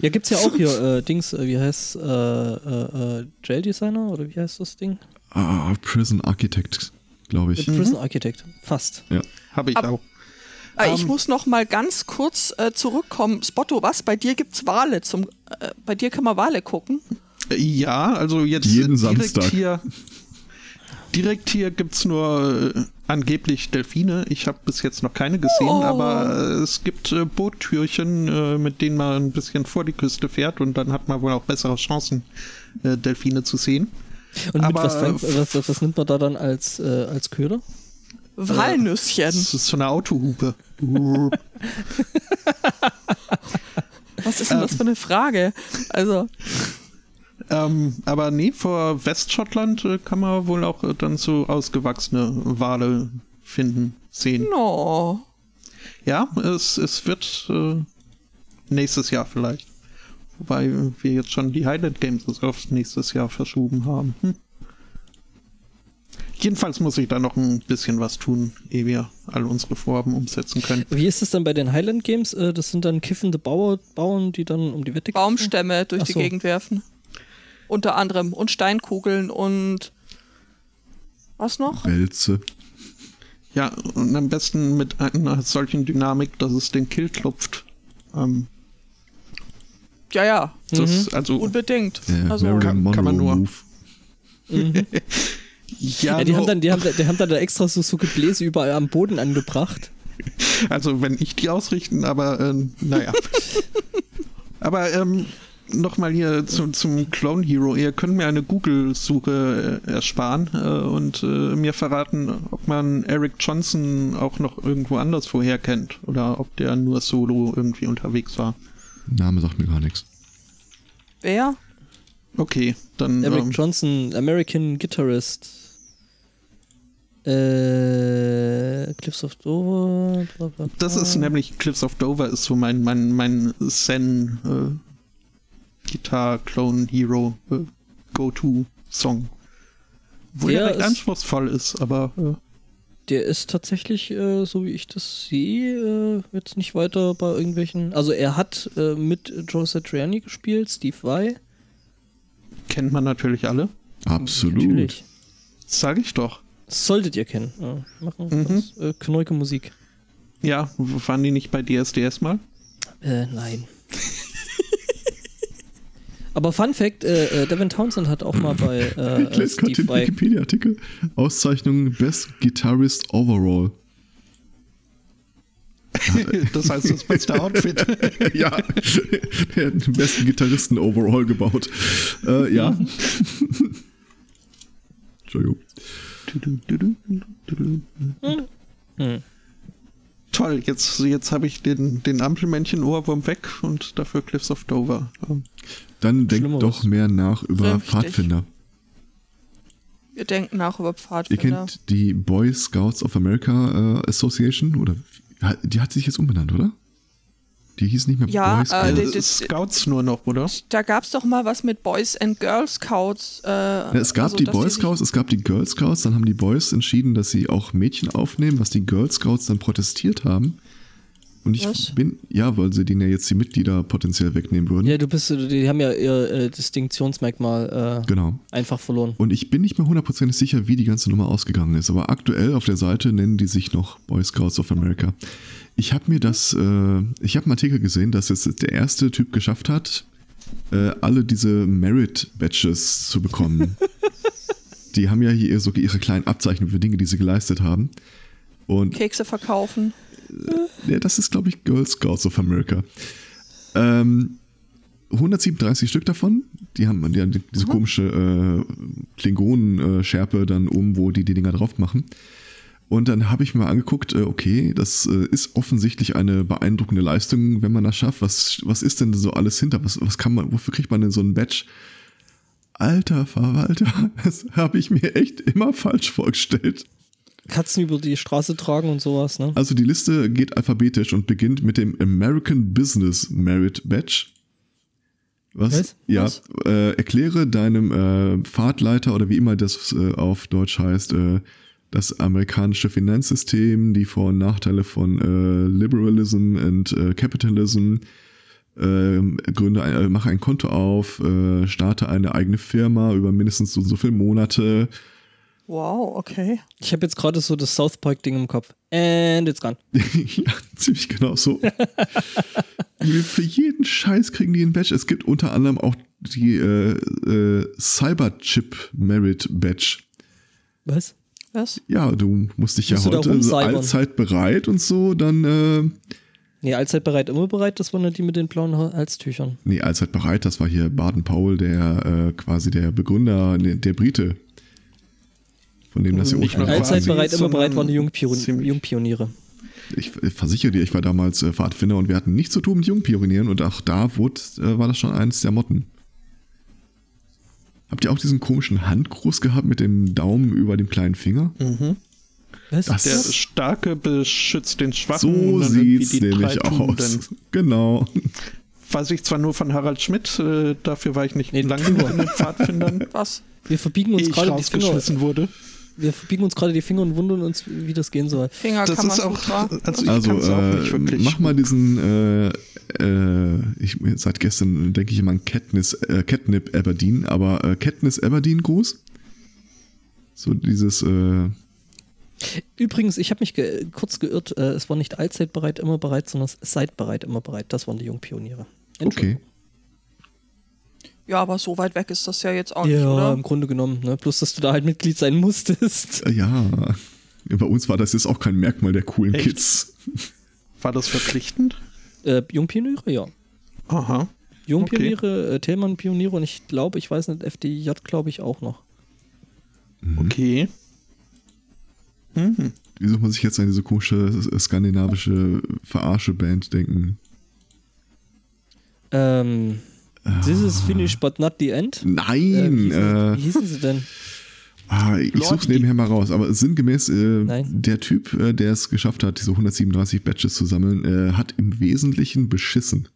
Ja, gibt's ja auch hier äh, Dings, äh, wie heißt äh, äh, Jail Designer oder wie heißt das Ding? Ah, Prison Architect, glaube ich. Prison mhm. Architect, fast. Ja. Habe ich Ab auch. Äh, ich ähm, muss noch mal ganz kurz äh, zurückkommen. Spotto, was? Bei dir gibt's Wale zum. Äh, bei dir kann man Wale gucken? Ja, also jetzt jeden Samstag. Hier, direkt hier gibt's nur äh, angeblich Delfine. Ich habe bis jetzt noch keine gesehen, oh. aber äh, es gibt äh, Boottürchen, äh, mit denen man ein bisschen vor die Küste fährt und dann hat man wohl auch bessere Chancen, äh, Delfine zu sehen. Und aber, was, was, was, nimmt man da dann als, äh, als Köder? Walnüsschen. Das ist so eine Autohupe. *laughs* Was ist denn das für eine Frage? Also. Ähm, aber nee, vor Westschottland äh, kann man wohl auch äh, dann so ausgewachsene Wale finden, sehen. No. Ja, es, es wird äh, nächstes Jahr vielleicht. Wobei wir jetzt schon die Highland Games aufs nächstes Jahr verschoben haben. Hm. Jedenfalls muss ich da noch ein bisschen was tun, ehe wir all unsere Vorhaben umsetzen können. Wie ist es dann bei den Highland Games? Äh, das sind dann kiffende Bauer, Bauern, die dann um die Wette Baumstämme durch so. die Gegend werfen. Unter anderem. Und Steinkugeln und was noch? Wälze. Ja, und am besten mit einer solchen Dynamik, dass es den Kill klopft. Ähm, ja, ja. Das, mhm. also, Unbedingt. Ja, also, kann, kann, man nur. Mhm. *laughs* ja, ja, die, haben dann, die, haben, die haben dann da extra so, so Gebläse überall am Boden angebracht. Also, wenn ich die ausrichten, aber äh, naja. *laughs* aber ähm, nochmal hier zu, zum Clone Hero. Ihr könnt mir eine Google-Suche äh, ersparen äh, und äh, mir verraten, ob man Eric Johnson auch noch irgendwo anders vorher kennt oder ob der nur solo irgendwie unterwegs war. Name sagt mir gar nichts. Wer? Okay, dann. Eric ähm, Johnson, American Guitarist. Äh, Cliffs of Dover. Bla bla bla. Das ist nämlich Cliffs of Dover ist so mein mein mein Zen äh, Guitar Clone Hero äh, Go To Song. Wo der, recht anspruchsvoll ist, aber äh, der ist tatsächlich, äh, so wie ich das sehe, äh, jetzt nicht weiter bei irgendwelchen. Also er hat äh, mit Joe Satriani gespielt, Steve Vai. Kennt man natürlich alle. Absolut. Natürlich. Sag ich doch. Solltet ihr kennen. Ja, machen mhm. äh, Knäuke Musik. Ja, waren die nicht bei DSDS mal? Äh, nein. Aber Fun Fact: äh, äh, Devin Townsend hat auch mal bei äh, *laughs* ich lese gerade den Wikipedia-Artikel. Auszeichnung Best Guitarist Overall. *laughs* das heißt, das beste Outfit. *laughs* ja, er hat den besten Gitarristen overall gebaut. Äh, ja. Entschuldigung. Hm. Toll, jetzt, jetzt habe ich den, den Ampelmännchen-Ohrwurm weg und dafür Cliffs of Dover. Dann denkt doch mehr nach über Richtig. Pfadfinder. Wir denken nach über Pfadfinder. Ihr kennt die Boy Scouts of America äh, Association oder die hat sich jetzt umbenannt, oder? Die hieß nicht mehr ja, Boy Scouts. Äh, die, die, Scouts nur noch, oder? Da gab es doch mal was mit Boys and Girl Scouts. Äh, ja, es gab also, die Boy Scouts, es gab die Girl Scouts, dann haben die Boys entschieden, dass sie auch Mädchen aufnehmen, was die Girl Scouts dann protestiert haben. Und ich Was? bin, ja, weil sie denen ja jetzt die Mitglieder potenziell wegnehmen würden. Ja, du bist, die haben ja ihr äh, Distinktionsmerkmal äh, genau. einfach verloren. Und ich bin nicht mehr hundertprozentig sicher, wie die ganze Nummer ausgegangen ist. Aber aktuell auf der Seite nennen die sich noch Boy Scouts of America. Ich habe mir das, äh, ich habe einen Artikel gesehen, dass jetzt der erste Typ geschafft hat, äh, alle diese Merit-Badges zu bekommen. *laughs* die haben ja hier so ihre kleinen Abzeichen für Dinge, die sie geleistet haben. Und Kekse verkaufen ja, das ist, glaube ich, Girl Scouts of America. Ähm, 137 Stück davon, die haben, die haben diese mhm. komische äh, Klingonen-Schärpe dann um, wo die die Dinger drauf machen. Und dann habe ich mir angeguckt, äh, okay, das äh, ist offensichtlich eine beeindruckende Leistung, wenn man das schafft. Was, was ist denn so alles hinter? Was, was kann man, wofür kriegt man denn so einen Badge? Alter Verwalter, *laughs* das habe ich mir echt immer falsch vorgestellt. Katzen über die Straße tragen und sowas, ne? Also die Liste geht alphabetisch und beginnt mit dem American Business Merit Badge. Was? Was? Ja, Was? Äh, erkläre deinem äh, Fahrtleiter oder wie immer das äh, auf Deutsch heißt, äh, das amerikanische Finanzsystem, die Vor- und Nachteile von äh, Liberalism und äh, Capitalism, äh, gründe, äh, mache ein Konto auf, starte eine eigene Firma über mindestens so, so viele Monate, Wow, okay. Ich habe jetzt gerade so das South Park-Ding im Kopf. And it's gone. *laughs* ja, ziemlich genau so. *laughs* Für jeden Scheiß kriegen die ein Badge. Es gibt unter anderem auch die äh, äh, Cyberchip Merit Badge. Was? Was? Ja, du musst dich musst ja heute so allzeit bereit und so, dann. Äh, nee, allzeit bereit, immer bereit, das waren ja die mit den blauen Halstüchern. Nee, allzeit bereit, das war hier Baden-Paul, der äh, quasi der Begründer, der, der Brite. Von dem das hier Nicht Allzeit bereit, immer bereit waren die Jungpioniere. Ich versichere dir, ich war damals äh, Pfadfinder und wir hatten nichts zu tun mit Jungpionieren und auch da wurde, äh, war das schon eins der Motten. Habt ihr auch diesen komischen Handgruß gehabt mit dem Daumen über dem kleinen Finger? Mhm. Was? Das der Starke beschützt den Schwachen. So sieht's nämlich aus. Genau. Weiß ich zwar nur von Harald Schmidt, äh, dafür war ich nicht nee, lange in den Pfadfindern. Was? Wir verbiegen uns gerade die Finger. wurde wir verbiegen uns gerade die Finger und wundern uns, wie das gehen soll. Finger das ist auch, also, also äh, mach mal diesen, äh, äh, ich, seit gestern denke ich immer an Katniss, äh, Catnip Aberdeen, aber äh, Katniss Aberdeen Gruß. So dieses, äh, Übrigens, ich habe mich ge kurz geirrt, äh, es war nicht allzeit bereit, immer bereit, sondern seid bereit, immer bereit. Das waren die Jungpioniere. Okay. Ja, aber so weit weg ist das ja jetzt auch ja, nicht, oder? Ja, im Grunde genommen. Ne? Bloß, dass du da halt Mitglied sein musstest. Äh, ja, bei uns war das jetzt auch kein Merkmal der coolen Echt? Kids. War das verpflichtend? Äh, Jungpioniere, ja. Aha. Jungpioniere, okay. äh, Thälmann-Pioniere und ich glaube, ich weiß nicht, FDJ glaube ich auch noch. Mhm. Okay. Mhm. Wieso muss ich jetzt an diese komische skandinavische Verarsche-Band denken? Ähm, This is finished but not the end? Nein. Äh, wie, hießen, äh, wie hießen sie denn? Ah, ich suche es nebenher mal raus, aber sinngemäß, äh, der Typ, äh, der es geschafft hat, diese 137 Badges zu sammeln, äh, hat im Wesentlichen beschissen.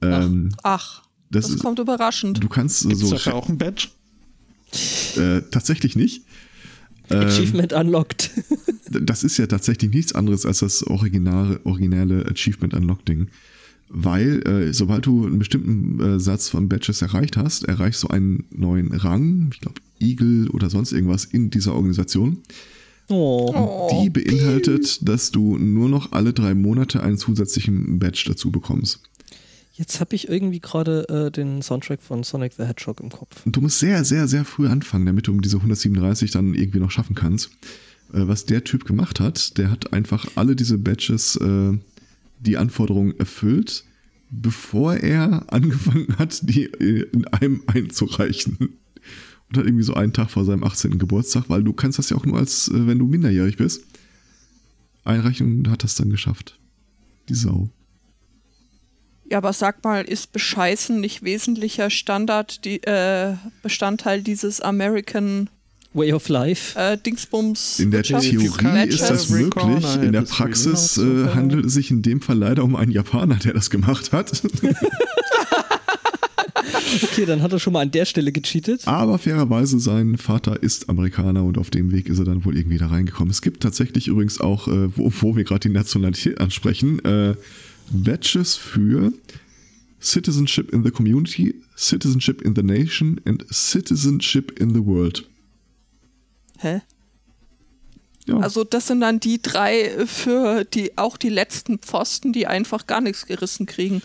Ähm, ach, ach, das, das ist, kommt überraschend. Du kannst Gibt's so. dafür auch ein Badge? Äh, tatsächlich nicht. Achievement ähm, Unlocked. das ist ja tatsächlich nichts anderes als das originale, originale Achievement Unlocked Ding. Weil, äh, sobald du einen bestimmten äh, Satz von Badges erreicht hast, erreichst du einen neuen Rang, ich glaube Eagle oder sonst irgendwas in dieser Organisation. Oh. Die beinhaltet, dass du nur noch alle drei Monate einen zusätzlichen Badge dazu bekommst. Jetzt habe ich irgendwie gerade äh, den Soundtrack von Sonic the Hedgehog im Kopf. Und du musst sehr, sehr, sehr früh anfangen, damit du diese 137 dann irgendwie noch schaffen kannst. Äh, was der Typ gemacht hat, der hat einfach alle diese Badges, äh, die Anforderungen erfüllt, bevor er angefangen hat, die in einem einzureichen. Und hat irgendwie so einen Tag vor seinem 18. Geburtstag, weil du kannst das ja auch nur als, äh, wenn du minderjährig bist, einreichen und hat das dann geschafft. Die Sau. Ja, aber sag mal, ist Bescheißen nicht wesentlicher Standard, die, äh, Bestandteil dieses American Way of Life? Äh, Dingsbums. In der Theorie ist das möglich. In der Praxis äh, handelt es sich in dem Fall leider um einen Japaner, der das gemacht hat. *laughs* okay, dann hat er schon mal an der Stelle gecheatet. Aber fairerweise, sein Vater ist Amerikaner und auf dem Weg ist er dann wohl irgendwie da reingekommen. Es gibt tatsächlich übrigens auch, äh, wo, wo, wir gerade die Nationalität ansprechen, äh, Badges für Citizenship in the Community, Citizenship in the Nation and Citizenship in the World. Hä? Ja. Also das sind dann die drei für die auch die letzten Pfosten, die einfach gar nichts gerissen kriegen.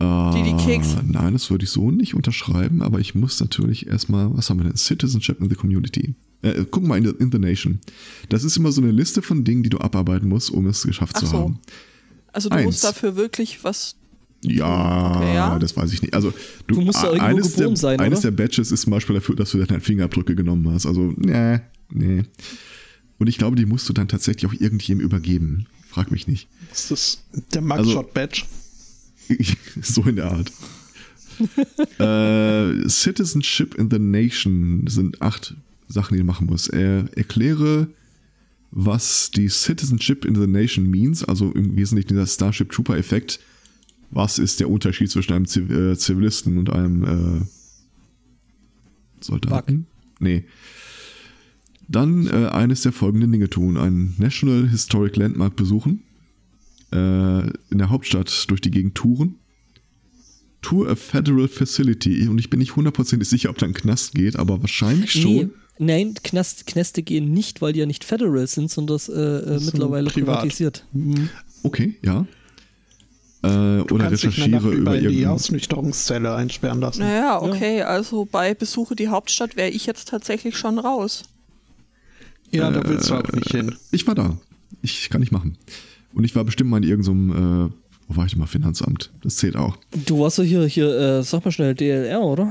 Äh, die die Kekse. Nein, das würde ich so nicht unterschreiben, aber ich muss natürlich erstmal, was haben wir denn? Citizenship in the Community. Äh, guck mal in the, in the, Nation. Das ist immer so eine Liste von Dingen, die du abarbeiten musst, um es geschafft Ach zu so. haben. Also du Eins. musst dafür wirklich was. Ja, okay, ja, das weiß ich nicht. Also du, du musst da irgendwo eines, der, sein, eines der Badges ist zum Beispiel dafür, dass du deine Fingerabdrücke genommen hast. Also, nee, nee. Und ich glaube, die musst du dann tatsächlich auch irgendjemandem übergeben. Frag mich nicht. Ist das der Mugshot-Badge? Also, *laughs* so in der Art. *laughs* äh, Citizenship in the Nation sind acht Sachen, die du machen musst. Er, erkläre was die Citizenship in the Nation means, also im Wesentlichen dieser Starship Trooper Effekt. Was ist der Unterschied zwischen einem Ziv äh, Zivilisten und einem äh, Soldaten? Bug. Nee. Dann äh, eines der folgenden Dinge tun: Ein National Historic Landmark besuchen, äh, in der Hauptstadt durch die Gegend touren, Tour a Federal Facility. Und ich bin nicht hundertprozentig sicher, ob da ein Knast geht, aber wahrscheinlich schon. Nee Nein, Knast, Knäste gehen nicht, weil die ja nicht federal sind, sondern das, äh, äh mittlerweile privat. privatisiert. Mhm. Okay, ja. Äh, oder recherchiere über, über die Ausnüchterungszelle einsperren lassen. Naja, okay, ja. also bei Besuche die Hauptstadt wäre ich jetzt tatsächlich schon raus. Ja, da willst du auch nicht hin. Äh, ich war da. Ich kann nicht machen. Und ich war bestimmt mal in irgendeinem, äh, wo war ich denn mal, Finanzamt. Das zählt auch. Du warst doch hier, hier, äh, sag mal schnell, DLR, oder?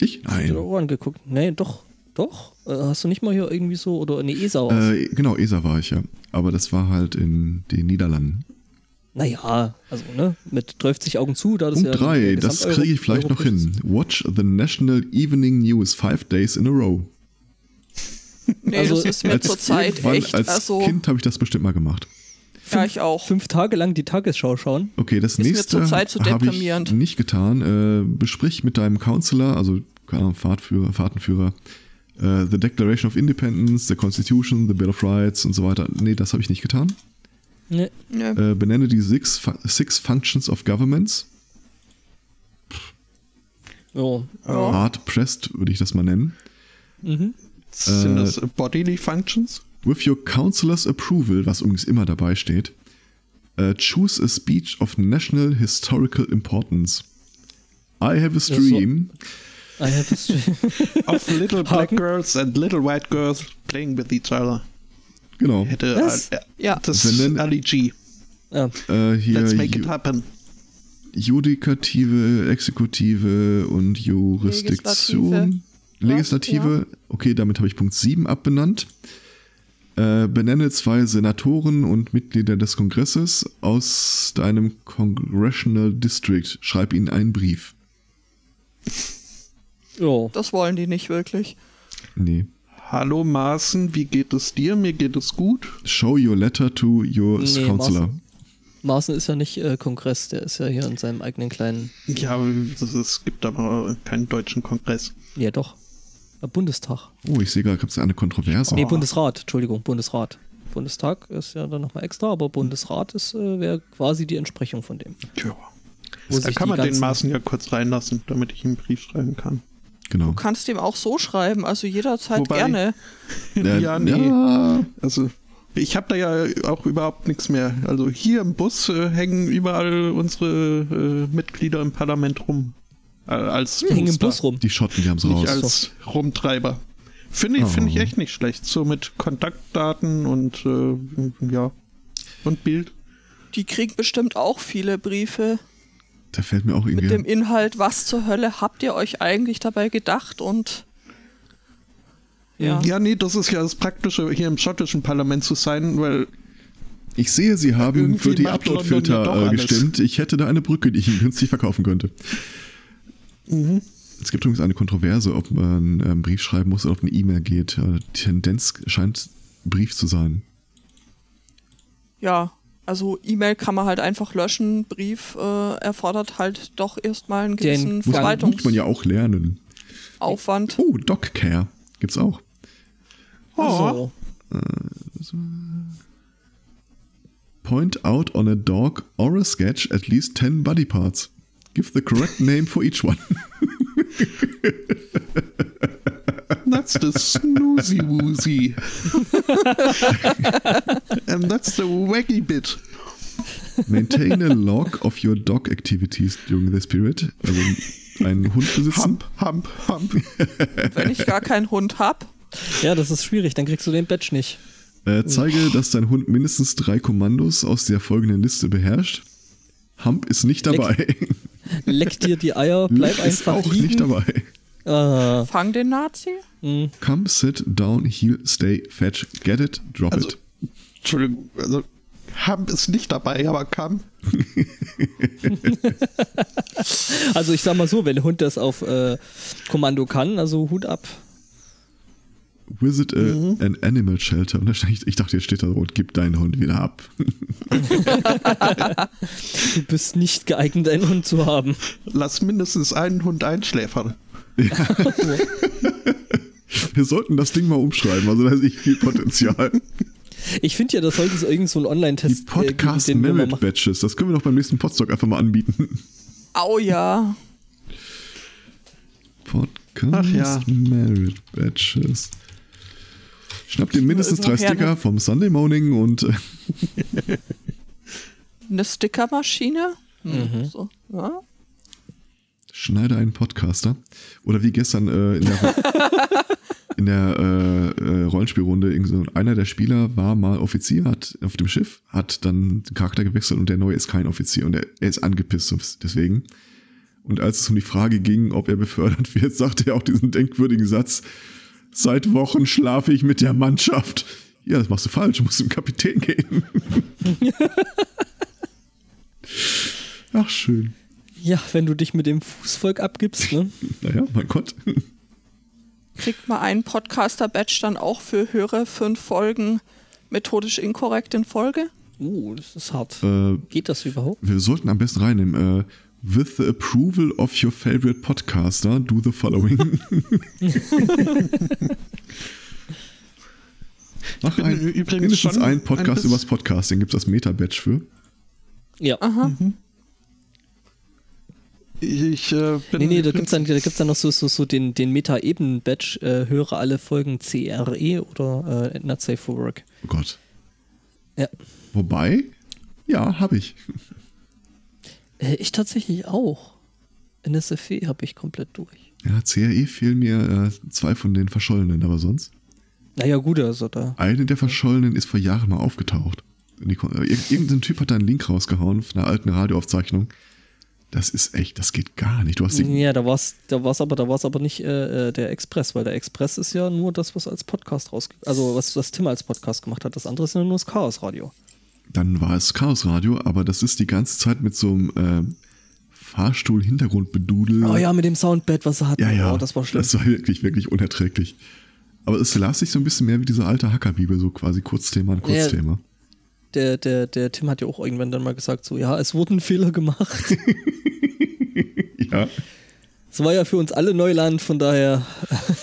Ich? Nein. Hast du auch angeguckt? Nee, doch. Doch? Äh, hast du nicht mal hier irgendwie so, oder eine ESA Äh, genau, ESA war ich ja. Aber das war halt in den Niederlanden. Naja, also ne, mit 30 Augen zu, da das Punkt ja 3, das kriege ich vielleicht noch hin. Watch the National Evening News five days in a row. Nee, also, das ist mir zurzeit echt. Als also, Kind habe ich das bestimmt mal gemacht. Fünf, ja, ich auch. Fünf Tage lang die Tagesschau schauen. Okay, das ist nächste habe ich nicht getan. Äh, besprich mit deinem Counselor, also Fahrtführer, Fahrtenführer, Uh, the Declaration of Independence, the Constitution, the Bill of Rights und so weiter. Nee, das habe ich nicht getan. Nee. Uh, benenne die six, six Functions of Governments. Oh. Hard pressed würde ich das mal nennen. Mhm. Sind uh, das Bodily Functions? With your counselor's approval, was übrigens immer dabei steht, choose a speech of national historical importance. I have a stream. I have a *laughs* of little black girls and little white girls playing with each other. Genau. Hätte äh, ja. das LEG. Ja. Äh, hier Let's make it happen. Judikative, Exekutive und Jurisdiktion. Legislative. Ja. Okay, damit habe ich Punkt 7 abbenannt. Äh, benenne zwei Senatoren und Mitglieder des Kongresses aus deinem Congressional District. Schreib ihnen einen Brief. Ja. Das wollen die nicht wirklich. Nee. Hallo Maaßen, wie geht es dir? Mir geht es gut. Show your letter to your nee, counselor. Maaßen, Maaßen ist ja nicht äh, Kongress, der ist ja hier in seinem eigenen kleinen. Ja, es gibt aber keinen deutschen Kongress. Ja, doch. Bundestag. Oh, ich sehe gerade, gibt es eine Kontroverse. Nee, Bundesrat, Entschuldigung, Bundesrat. Bundestag ist ja dann nochmal extra, aber Bundesrat ist äh, wäre quasi die Entsprechung von dem. Ja. Da kann man den Maßen ja kurz reinlassen, damit ich ihm einen Brief schreiben kann. Genau. Du kannst ihm auch so schreiben, also jederzeit Wobei, gerne. *laughs* ja, nee. Ja. Also ich habe da ja auch überhaupt nichts mehr. Also hier im Bus äh, hängen überall unsere äh, Mitglieder im Parlament rum. Äh, als hängen im Bus rum. Die Schotten, die haben es raus. als Rumtreiber. Finde ich, oh. find ich echt nicht schlecht. So mit Kontaktdaten und äh, ja. Und Bild. Die kriegen bestimmt auch viele Briefe. Da fällt mir auch irgendwie. Mit dem Inhalt, was zur Hölle habt ihr euch eigentlich dabei gedacht und. Ja. ja, nee, das ist ja das Praktische, hier im schottischen Parlament zu sein, weil. Ich sehe, Sie haben für die Uploadfilter äh, gestimmt. Ich hätte da eine Brücke, die ich Ihnen günstig verkaufen könnte. Mhm. Es gibt übrigens eine Kontroverse, ob man einen ähm, Brief schreiben muss oder ob eine E-Mail geht. Die Tendenz scheint Brief zu sein. Ja, also E-Mail kann man halt einfach löschen, Brief äh, erfordert halt doch erstmal einen gewissen Den Verwaltungs... Muss man ja auch lernen. Aufwand. Oh, DocCare gibt's auch. Oh. Äh, point out on a dog or a sketch at least 10 body parts. Give the correct name for each one. That's the snoozy woozy. And that's the waggy bit. Maintain a log of your dog activities during this period. Also einen Hund besitzen. Hump, hump, hump. Wenn ich gar keinen Hund habe. Ja, das ist schwierig, dann kriegst du den Badge nicht. Äh, zeige, dass dein Hund mindestens drei Kommandos aus der folgenden Liste beherrscht. Hump ist nicht dabei. Leck, leck dir die Eier, bleib Leck einfach ist auch liegen. nicht dabei. Uh. Fang den Nazi. Mhm. Come, sit, down, heal, stay, fetch, get it, drop also, it. Entschuldigung, also Hump ist nicht dabei, aber come. *laughs* also ich sag mal so, wenn der Hund das auf äh, Kommando kann, also Hut ab. Visit a, mhm. an Animal Shelter. Und da stand, ich dachte, jetzt steht da und gib deinen Hund wieder ab. du bist nicht geeignet, einen Hund zu haben. Lass mindestens einen Hund einschläfern. Ja. Wir sollten das Ding mal umschreiben, also da ist nicht viel Potenzial. Ich finde ja, das sollte es irgend so ein Online-Test Die äh, Podcast äh, Merit Badges, das können wir doch beim nächsten Podstock einfach mal anbieten. Au ja. Podcast ja. Merit Badges. Schnapp dir mindestens drei Sticker vom Sunday Morning und. Äh, *laughs* Eine Stickermaschine? Hm, mhm. So, ja. Schneide einen Podcaster. Oder wie gestern äh, in der, *laughs* in der äh, äh, Rollenspielrunde, einer der Spieler war mal Offizier, hat auf dem Schiff, hat dann den Charakter gewechselt und der neue ist kein Offizier und er, er ist angepisst deswegen. Und als es um die Frage ging, ob er befördert *laughs* wird, sagte er auch diesen denkwürdigen Satz, Seit Wochen schlafe ich mit der Mannschaft. Ja, das machst du falsch, du musst zum Kapitän gehen. *laughs* Ach, schön. Ja, wenn du dich mit dem Fußvolk abgibst, ne? *laughs* naja, mein Gott. Kriegt man einen Podcaster-Badge dann auch für höhere fünf Folgen methodisch inkorrekt in Folge? Uh, das ist hart. Äh, Geht das überhaupt? Wir sollten am besten reinnehmen. Äh, With the approval of your favorite podcaster, do the following. *laughs* Mach ein, übrigens mindestens ein Podcast ein übers Podcasting. Gibt es das Meta-Badge für? Ja. Aha. Mhm. Ich äh, bin. Nee, nee, da gibt es dann, dann noch so, so, so den, den Meta-Eben-Badge. Äh, höre alle Folgen CRE oder äh, Not Safe for Work. Oh Gott. Ja. Wobei, ja, habe ich. Äh, ich tatsächlich auch. NSFE habe ich komplett durch. Ja, CRE fehlen mir äh, zwei von den Verschollenen, aber sonst. Naja, gut, also da. Eine der Verschollenen ist vor Jahren mal aufgetaucht. Äh, irgendein Typ hat da einen Link rausgehauen von einer alten Radioaufzeichnung. Das ist echt, das geht gar nicht. Du hast ja, da war es da war's aber, da war's aber nicht äh, äh, der Express, weil der Express ist ja nur das, was als Podcast raus, also was, was Tim als Podcast gemacht hat. Das andere ist ja nur das Chaos Radio dann war es Chaos Radio, aber das ist die ganze Zeit mit so einem äh, Fahrstuhl-Hintergrundbedudel. Oh ja, mit dem Soundbed, was er hat. Ja, ja. Oh, das war schlimm. Das war wirklich, wirklich unerträglich. Aber es las sich so ein bisschen mehr wie diese alte Hackerbibel, so quasi Kurzthema und Kurzthema. Der, der, der Tim hat ja auch irgendwann dann mal gesagt, so, ja, es wurden Fehler gemacht. *laughs* ja. Es war ja für uns alle Neuland, von daher. *laughs*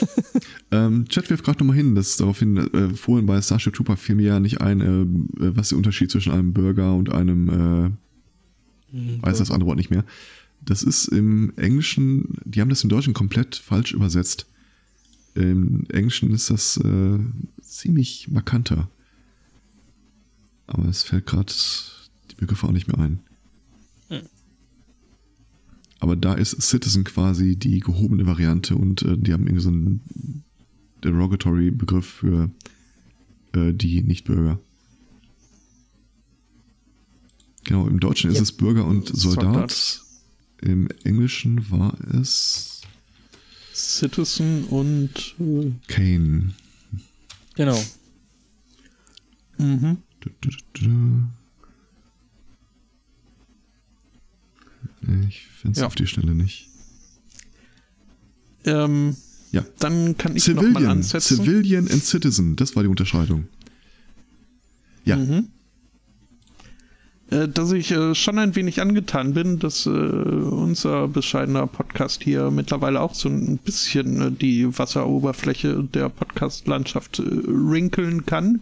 ähm, Chat wirft gerade nochmal hin, dass daraufhin äh, vorhin bei Starship Trooper fiel mir ja nicht ein, äh, was der Unterschied zwischen einem Burger und einem, äh, mhm, weiß das andere Wort nicht mehr. Das ist im Englischen, die haben das im Deutschen komplett falsch übersetzt. Im Englischen ist das äh, ziemlich markanter. Aber es fällt gerade die Begriffe auch nicht mehr ein. Aber da ist Citizen quasi die gehobene Variante und äh, die haben irgendwie so einen derogatory Begriff für äh, die Nichtbürger. Genau, im Deutschen ist es Bürger und Soldat. Soldat. Im Englischen war es Citizen und äh, Kane. Genau. Mhm. Ich finde es ja. auf die Schnelle nicht. Ähm, ja. Dann kann ich Civilian, noch mal ansetzen. Civilian and Citizen, das war die Unterscheidung. Ja. Mhm. Äh, dass ich äh, schon ein wenig angetan bin, dass äh, unser bescheidener Podcast hier mittlerweile auch so ein bisschen äh, die Wasseroberfläche der Podcast-Landschaft äh, rinkeln kann.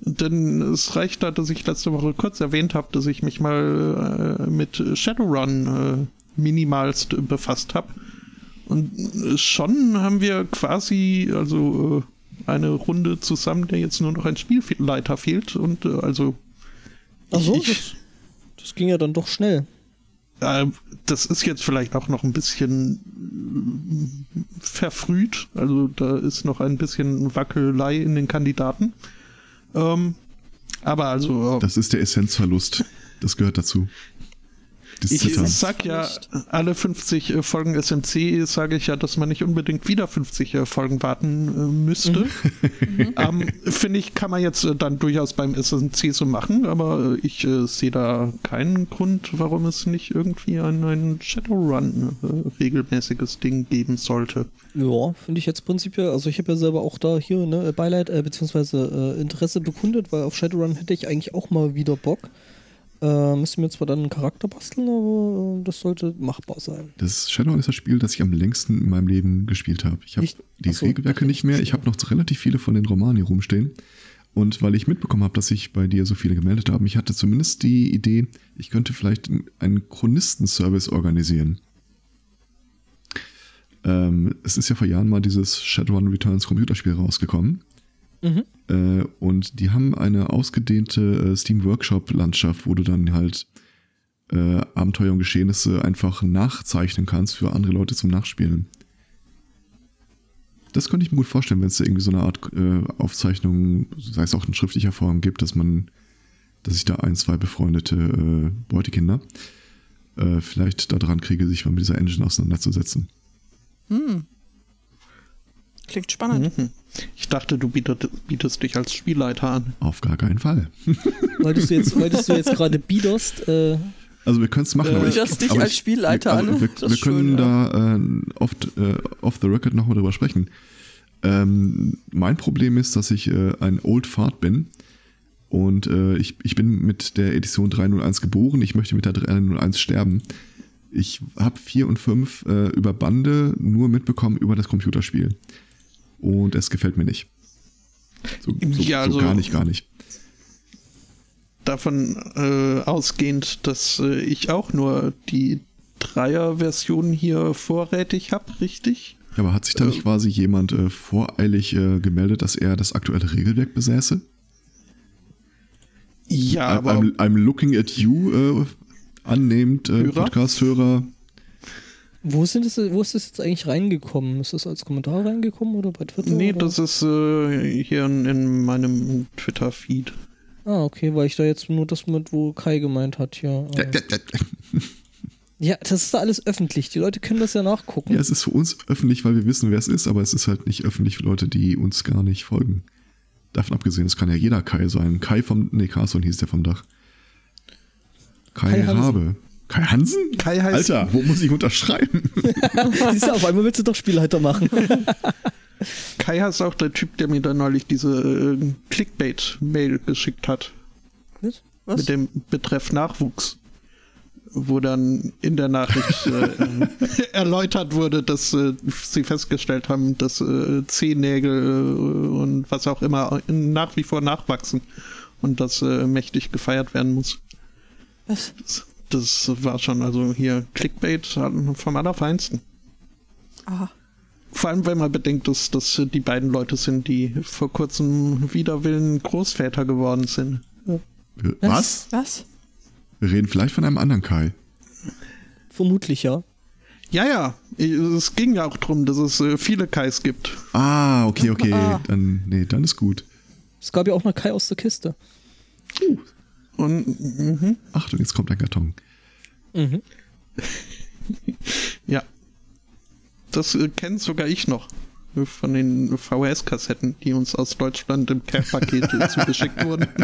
Denn es reicht da, dass ich letzte Woche kurz erwähnt habe, dass ich mich mal äh, mit Shadowrun minimalst befasst habe. Und schon haben wir quasi, also äh, eine Runde zusammen, der jetzt nur noch ein Spielleiter fehlt. Und äh, also. Ach so, ich, das, das ging ja dann doch schnell. das ist jetzt vielleicht auch noch ein bisschen äh, verfrüht. Also da ist noch ein bisschen Wackelei in den Kandidaten. Ähm, aber also. Äh, das ist der Essenzverlust. Das gehört dazu. Ich sag ja, alle 50 äh, Folgen SMC sage ich ja, dass man nicht unbedingt wieder 50 äh, Folgen warten äh, müsste. Mhm. *laughs* ähm, Finde ich, kann man jetzt äh, dann durchaus beim SMC so machen, aber äh, ich äh, sehe da keinen Grund, warum es nicht irgendwie ein, ein Shadowrun regelmäßiges Ding geben sollte. Ja, finde ich jetzt prinzipiell, also ich habe ja selber auch da hier ne, Beileid beziehungsweise Interesse bekundet, weil auf Shadowrun hätte ich eigentlich auch mal wieder Bock. Äh, müssen wir zwar dann einen Charakter basteln, aber äh, das sollte machbar sein. Das Shadow ist das Spiel, das ich am längsten in meinem Leben gespielt habe. Ich habe die Achso, Regelwerke nicht mehr. Ich habe noch relativ viele von den Romanen hier rumstehen. Und weil ich mitbekommen habe, dass sich bei dir so viele gemeldet haben, ich hatte zumindest die Idee, ich könnte vielleicht einen Chronistenservice organisieren. Ähm, es ist ja vor Jahren mal dieses Shadowrun Returns Computerspiel rausgekommen. Mhm. Äh, und die haben eine ausgedehnte äh, Steam Workshop-Landschaft, wo du dann halt äh, Abenteuer und Geschehnisse einfach nachzeichnen kannst für andere Leute zum Nachspielen. Das könnte ich mir gut vorstellen, wenn es da irgendwie so eine Art äh, Aufzeichnung, sei es auch in schriftlicher Form gibt, dass man, dass ich da ein, zwei befreundete äh, Beutekinder äh, vielleicht daran kriege, sich mal mit dieser Engine auseinanderzusetzen. Hm. Klingt spannend. Mhm. Ich dachte, du bietet, bietest dich als Spielleiter an. Auf gar keinen Fall. wolltest du jetzt, wolltest du jetzt *laughs* gerade biederst? Äh, also wir können es machen, äh, aber ich, dich aber als Spielleiter ich, also wir, wir, wir können schön, da äh, oft äh, off the record nochmal drüber sprechen. Ähm, mein Problem ist, dass ich äh, ein Old Fart bin und äh, ich, ich bin mit der Edition 301 geboren. Ich möchte mit der 301 sterben. Ich habe 4 und 5 äh, über Bande nur mitbekommen über das Computerspiel und es gefällt mir nicht. So, so, ja, also so gar nicht, gar nicht. Davon äh, ausgehend, dass äh, ich auch nur die Dreier-Version hier vorrätig habe, richtig? Ja, aber hat sich da nicht äh, quasi jemand äh, voreilig äh, gemeldet, dass er das aktuelle Regelwerk besäße? Ja, I, aber. I'm, I'm, looking at you, äh, annehmend Podcast-Hörer. Wo, sind es, wo ist das jetzt eigentlich reingekommen? Ist das als Kommentar reingekommen oder bei Twitter? Nee, oder? das ist äh, hier in, in meinem Twitter-Feed. Ah, okay, weil ich da jetzt nur das mit, wo Kai gemeint hat, ja. ja, das ist da alles öffentlich. Die Leute können das ja nachgucken. Ja, es ist für uns öffentlich, weil wir wissen, wer es ist, aber es ist halt nicht öffentlich für Leute, die uns gar nicht folgen. Davon abgesehen, es kann ja jeder Kai sein. Kai vom, nee, Carson hieß der vom Dach. Kai, Kai Rabe. Kai Hansen? Kai heißt Alter, wo muss ich unterschreiben? *laughs* Siehst du, auf einmal willst du doch Spielleiter machen. *laughs* Kai ist auch der Typ, der mir dann neulich diese äh, Clickbait-Mail geschickt hat. Was? Mit dem Betreff Nachwuchs. Wo dann in der Nachricht äh, *laughs* erläutert wurde, dass äh, sie festgestellt haben, dass äh, Zehennägel äh, und was auch immer nach wie vor nachwachsen und das äh, mächtig gefeiert werden muss. Was? Das, war schon also hier Clickbait vom Allerfeinsten. Aha. Vor allem, wenn man bedenkt, dass das die beiden Leute sind, die vor kurzem widerwillen Großväter geworden sind. Was? Was? Wir reden vielleicht von einem anderen Kai. Vermutlich, ja. Ja, ja. Es ging ja auch darum, dass es äh, viele Kais gibt. Ah, okay, okay. Ah. Dann, nee, dann ist gut. Es gab ja auch noch Kai aus der Kiste. Uh. Und, mhm. Achtung, jetzt kommt ein Karton. Mhm. *laughs* ja. Das äh, kennt sogar ich noch. Von den VHS-Kassetten, die uns aus Deutschland im Care-Paket *laughs* zugeschickt wurden. *laughs*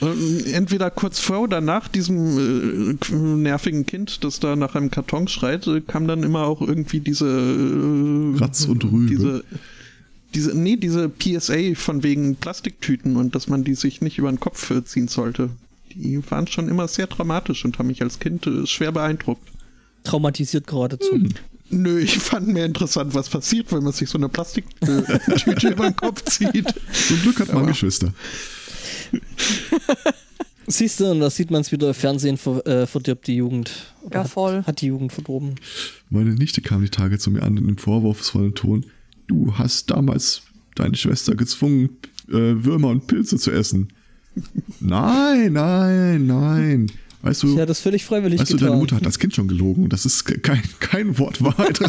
Entweder kurz vor oder nach diesem äh, nervigen Kind, das da nach einem Karton schreit, äh, kam dann immer auch irgendwie diese äh, Ratz und Rübe. Diese, diese, nee, diese PSA von wegen Plastiktüten und dass man die sich nicht über den Kopf äh, ziehen sollte. Die waren schon immer sehr dramatisch und haben mich als Kind äh, schwer beeindruckt. Traumatisiert geradezu. Hm. Nö, ich fand mehr interessant, was passiert, wenn man sich so eine Plastiktüte *laughs* über den Kopf zieht. Zum Glück hat man Aber. Geschwister. *laughs* Siehst du, und da sieht man es wieder, Fernsehen ver, äh, verdirbt die Jugend. Ja, voll. Hat, hat, die Jugend verdorben. Meine Nichte kam die Tage zu mir an in einem vorwurfsvollen Ton. Du hast damals deine Schwester gezwungen, äh, Würmer und Pilze zu essen. nein, nein, nein. Weißt du, ja, das völlig freiwillig Weißt getan. du, deine Mutter hat das Kind schon gelogen. Das ist kein, kein Wort Wahrheit.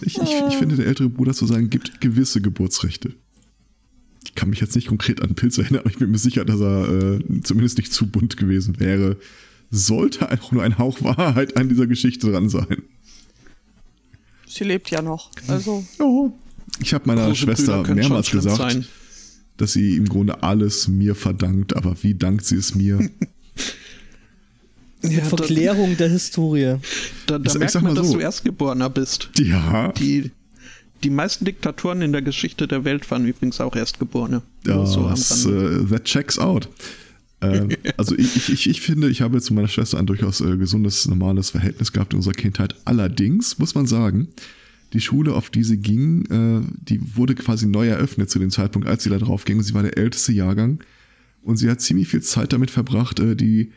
ich, ich, ich, finde, der ältere Bruder zu sagen, gibt gewisse Geburtsrechte. Ich kann mich jetzt nicht konkret an Pilze erinnern, aber ich bin mir sicher, dass er äh, zumindest nicht zu bunt gewesen wäre. Sollte auch nur ein Hauch Wahrheit an dieser Geschichte dran sein. Sie lebt ja noch. Also. Oh. Ich habe meiner Schwester mehrmals gesagt, sein dass sie im Grunde alles mir verdankt, aber wie dankt sie es mir? *laughs* ja, Verklärung der Historie. Da, da ich, merkt ich man, so. dass du Erstgeborener bist. Ja. Die, die meisten Diktatoren in der Geschichte der Welt waren übrigens auch Erstgeborene. Ja, so uh, that checks out. Äh, also ich, ich, ich finde, ich habe zu meiner Schwester ein durchaus äh, gesundes, normales Verhältnis gehabt in unserer Kindheit. Allerdings muss man sagen, die Schule, auf die sie ging, äh, die wurde quasi neu eröffnet zu dem Zeitpunkt, als sie da drauf ging. Sie war der älteste Jahrgang und sie hat ziemlich viel Zeit damit verbracht, äh, die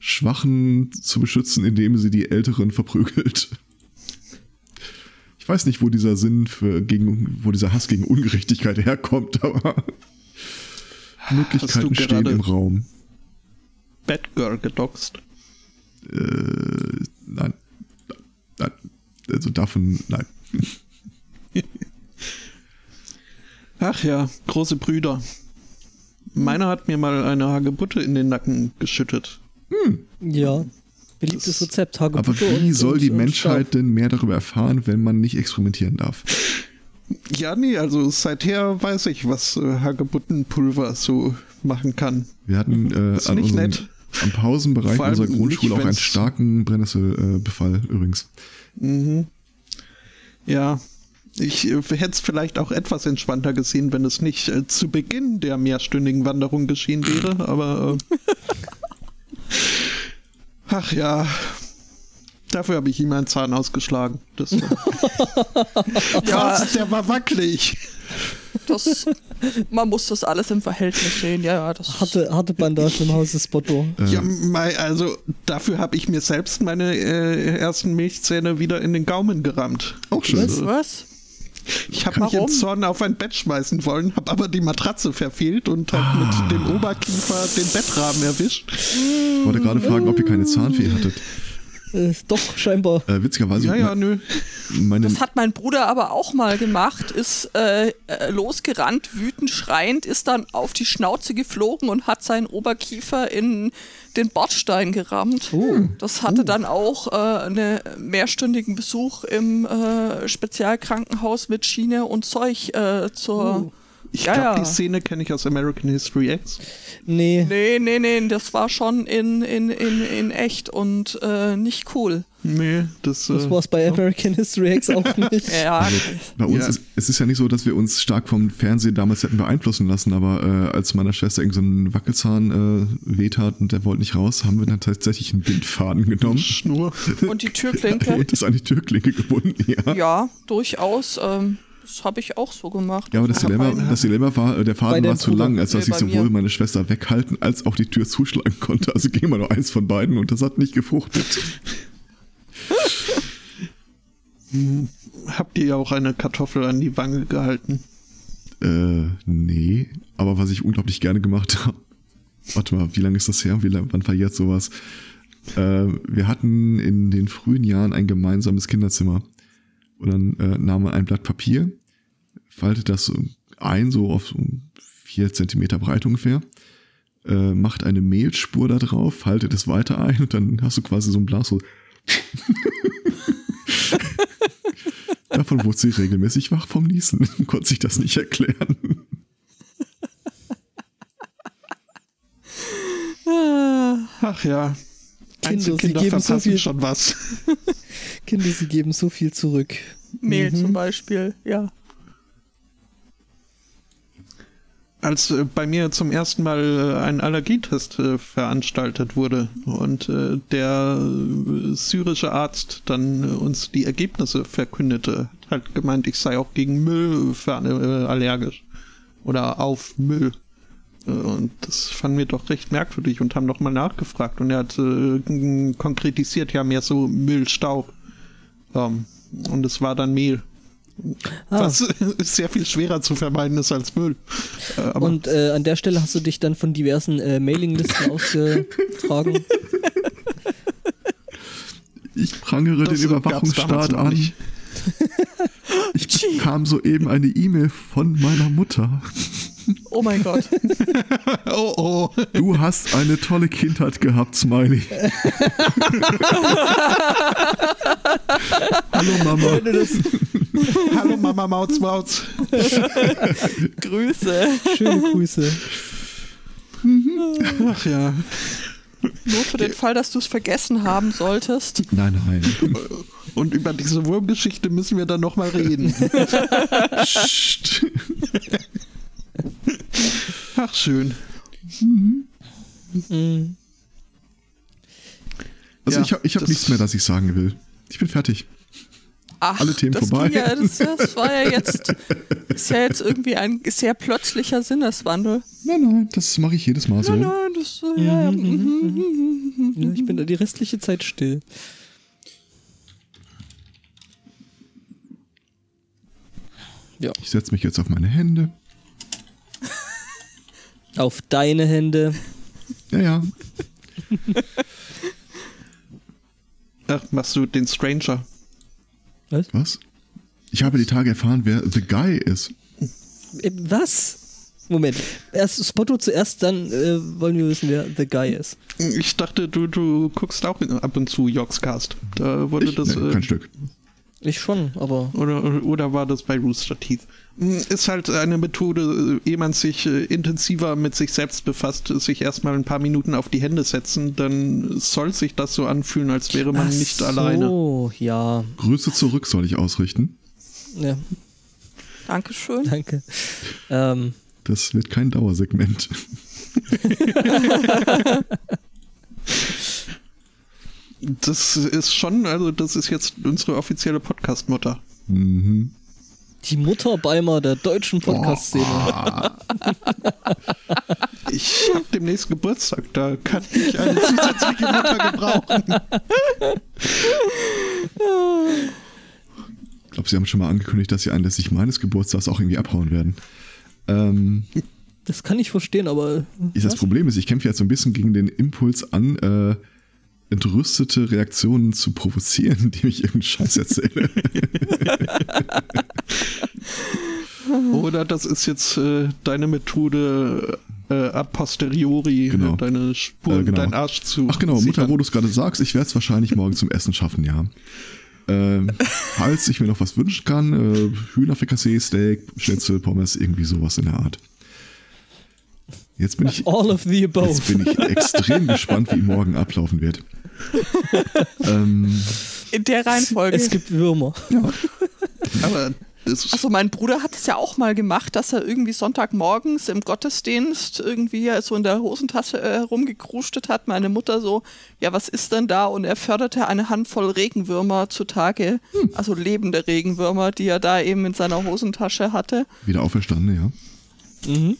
Schwachen zu beschützen, indem sie die Älteren verprügelt. Ich weiß nicht, wo dieser Sinn für gegen, wo dieser Hass gegen Ungerechtigkeit herkommt, aber Möglichkeiten stehen im Raum. Batgirl gedoxt? Äh, nein. Nein. Also davon, nein. *laughs* Ach ja, große Brüder. Meiner hat mir mal eine Hagebutte in den Nacken geschüttet. Hm. Ja. Beliebtes Rezept, Hagebutte. Aber wie und, soll die und Menschheit Stab. denn mehr darüber erfahren, wenn man nicht experimentieren darf? *laughs* Ja, nee, also seither weiß ich, was äh, Hagebuttenpulver so machen kann. Wir hatten äh, an unserem, am Pausenbereich unserer Grundschule auch einen starken Brennnesselbefall äh, übrigens. Mhm. Ja, ich äh, hätte es vielleicht auch etwas entspannter gesehen, wenn es nicht äh, zu Beginn der mehrstündigen Wanderung geschehen wäre, aber. Äh, ach ja. Dafür habe ich ihm einen Zahn ausgeschlagen. Das, *laughs* ja, der war wackelig. Das, man muss das alles im Verhältnis sehen, ja. Das harte, harte Bandage im Haus des Spotto. Ja, also dafür habe ich mir selbst meine äh, ersten Milchzähne wieder in den Gaumen gerammt. Auch schön. Was? Was? Ich habe mich im Zorn auf ein Bett schmeißen wollen, habe aber die Matratze verfehlt und habe ah. mit dem Oberkiefer den Bettrahmen erwischt. Ich wollte gerade fragen, ob ihr keine Zahnfee hattet. Äh, doch, scheinbar. Äh, witzigerweise. Ja, ja, nö. das hat mein Bruder aber auch mal gemacht, ist äh, äh, losgerannt, wütend schreiend, ist dann auf die Schnauze geflogen und hat seinen Oberkiefer in den Bordstein gerammt. Uh, das hatte uh. dann auch äh, einen mehrstündigen Besuch im äh, Spezialkrankenhaus mit Schiene und Zeug äh, zur uh. Ich glaube, ja. die Szene kenne ich aus American History X. Nee. Nee, nee, nee, das war schon in, in, in, in echt und äh, nicht cool. Nee, das, das äh, war es bei American History X auch *laughs* nicht. ja. Also bei uns ja. ist es ist ja nicht so, dass wir uns stark vom Fernsehen damals hätten beeinflussen lassen, aber äh, als meiner Schwester irgendein so Wackelzahn äh, wehtat und der wollte nicht raus, haben wir dann tatsächlich einen Bindfaden genommen. Schnur. Und die Türklinke. *laughs* und ist an die Türklinke gebunden, ja. Ja, durchaus. Ähm, das habe ich auch so gemacht. Ja, aber das Dilemma, das Dilemma war, äh, der Faden war zu lang, als dass ich sowohl meine Schwester weghalten als auch die Tür zuschlagen konnte. Also ging mal nur eins von beiden und das hat nicht gefruchtet. Habt ihr ja auch eine Kartoffel an die Wange gehalten? Äh, nee. Aber was ich unglaublich gerne gemacht *laughs* habe. Warte mal, wie lange ist das her? Wie lang, wann war jetzt sowas? Äh, wir hatten in den frühen Jahren ein gemeinsames Kinderzimmer. Und dann äh, nahm man ein Blatt Papier, faltet das ein, so auf so vier Zentimeter breit ungefähr, äh, macht eine Mehlspur da drauf, faltet es weiter ein und dann hast du quasi so ein Glas so. *laughs* Davon wurde sie regelmäßig wach vom Niesen. *laughs* Konnte sich das nicht erklären. Ach ja. Kinder, sie geben so viel schon was. *laughs* Kinder, sie geben so viel zurück. Mehl mhm. zum Beispiel, ja. Als äh, bei mir zum ersten Mal äh, ein Allergietest äh, veranstaltet wurde und der syrische Arzt dann uns die Ergebnisse verkündete, hat gemeint, ich sei auch gegen Müll allergisch oder auf Müll. Und das fanden wir doch recht merkwürdig und haben nochmal nachgefragt. Und er hat äh, konkretisiert, ja, mehr so Müllstaub. Ähm, und es war dann Mehl. Ah. Was *laughs* sehr viel schwerer zu vermeiden ist als Müll. Äh, und äh, an der Stelle hast du dich dann von diversen äh, Mailinglisten ausgetragen. *laughs* Ich prangere das den Überwachungsstaat an. Ich bekam soeben eine E-Mail von meiner Mutter. Oh mein Gott. *laughs* oh oh. Du hast eine tolle Kindheit gehabt, Smiley. *laughs* Hallo Mama. Hallo Mama Mauz Mauz. Grüße. Schöne Grüße. Ach ja. Nur für den Fall, dass du es vergessen haben solltest. Nein, nein. Und über diese Wurmgeschichte müssen wir dann nochmal reden. *laughs* *laughs* Ach, schön. Mhm. Also ja, ich habe ich hab nichts mehr, das ich sagen will. Ich bin fertig. Ach, Alle Themen vorbei. Ja, das, das, war ja jetzt, *laughs* ist ja jetzt irgendwie ein sehr plötzlicher Sinneswandel. Nein, nein, das mache ich jedes Mal so. Nein, nein, das, ja, mhm. ja, ich bin da die restliche Zeit still. Ja. Ich setze mich jetzt auf meine Hände. Auf deine Hände. Ja, ja. Ach, machst du den Stranger? Was? Was? Ich habe die Tage erfahren, wer The Guy ist. Äh, was? Moment. Erst Spotto zuerst, dann äh, wollen wir wissen, wer The Guy ist. Ich dachte, du, du guckst auch ab und zu Jogscast. Da wurde ich? das. Nee, kein äh, Stück. Ich schon, aber. Oder, oder war das bei Rooster Teeth? Ist halt eine Methode, ehe man sich äh, intensiver mit sich selbst befasst, sich erstmal ein paar Minuten auf die Hände setzen, dann soll sich das so anfühlen, als wäre man Ach nicht so, alleine. Oh, ja. Grüße zurück soll ich ausrichten. Ja. Dankeschön. Danke. Ähm. Das wird kein Dauersegment. *laughs* Das ist schon, also das ist jetzt unsere offizielle Podcast-Mutter. Mhm. Die Mutter Beimer der deutschen Podcast-Szene. Oh. *laughs* ich habe demnächst Geburtstag, da kann ich eine zusätzliche Mutter gebrauchen. *laughs* Ich glaube, Sie haben schon mal angekündigt, dass Sie anlässlich meines Geburtstags auch irgendwie abhauen werden. Ähm, das kann ich verstehen, aber. Das Problem ist, ich kämpfe jetzt so ein bisschen gegen den Impuls an, äh, entrüstete Reaktionen zu provozieren, indem ich irgendeinen Scheiß erzähle. *laughs* Oder das ist jetzt äh, deine Methode äh, a posteriori, genau. deine Spuren, äh, genau. dein Arsch zu. Ach genau, Mutter, wo du es gerade sagst, ich werde es wahrscheinlich morgen zum Essen schaffen, ja. Ähm, *laughs* falls ich mir noch was wünschen kann, äh, Hühnerfrikassee, Steak, Schnitzel, Pommes, irgendwie sowas in der Art. Jetzt bin ich, All of the above. Jetzt bin ich extrem gespannt, wie morgen ablaufen wird. *laughs* ähm, in der Reihenfolge. Es gibt Würmer. Ja. *laughs* Aber also mein Bruder hat es ja auch mal gemacht, dass er irgendwie Sonntagmorgens im Gottesdienst irgendwie so in der Hosentasche äh, rumgekrustet hat. Meine Mutter so, ja, was ist denn da? Und er förderte eine Handvoll Regenwürmer zutage, hm. also lebende Regenwürmer, die er da eben in seiner Hosentasche hatte. Wieder auferstanden, ja. Mhm.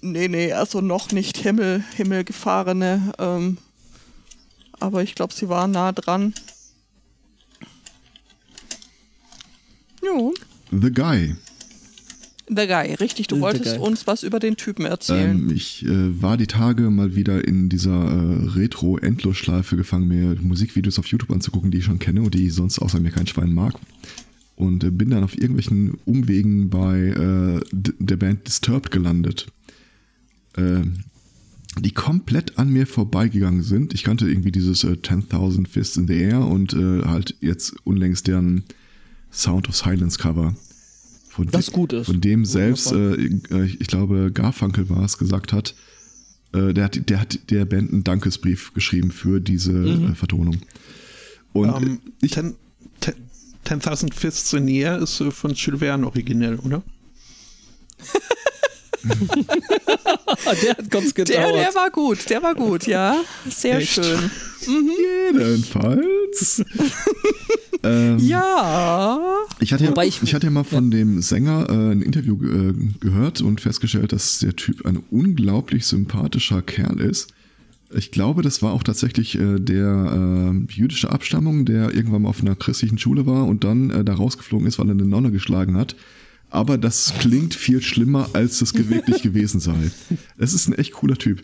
Nee, nee, also noch nicht Himmel, Himmelgefahrene. Ähm, aber ich glaube, sie waren nah dran. Jo. The Guy. The Guy, richtig. Du The wolltest Guy. uns was über den Typen erzählen. Ähm, ich äh, war die Tage mal wieder in dieser äh, Retro-Endlosschleife gefangen, mir Musikvideos auf YouTube anzugucken, die ich schon kenne und die sonst außer mir kein Schwein mag. Und äh, bin dann auf irgendwelchen Umwegen bei äh, der Band Disturbed gelandet. Ähm, die komplett an mir vorbeigegangen sind. Ich kannte irgendwie dieses äh, 10.000 Fists in the Air und äh, halt jetzt unlängst deren Sound of Silence Cover. Von das gut ist. Von dem selbst, äh, äh, ich glaube, Garfunkel war es, gesagt hat, äh, der, hat der hat der Band einen Dankesbrief geschrieben für diese mhm. Äh, Vertonung. Und um, ähm, ich. 10.000 Fists in the Air ist von Jules Verne originell, oder? *laughs* *laughs* der hat ganz gedauert. Der, der war gut, der war gut, ja. Sehr Echt? schön. Mhm. Jedenfalls. *laughs* ähm, ja. Ich hatte ja, ich, ich hatte ja mal von ja. dem Sänger äh, ein Interview äh, gehört und festgestellt, dass der Typ ein unglaublich sympathischer Kerl ist. Ich glaube, das war auch tatsächlich äh, der äh, jüdische Abstammung, der irgendwann mal auf einer christlichen Schule war und dann äh, da rausgeflogen ist, weil er eine Nonne geschlagen hat aber das klingt viel schlimmer, als es wirklich *laughs* gewesen sei. Es ist ein echt cooler Typ.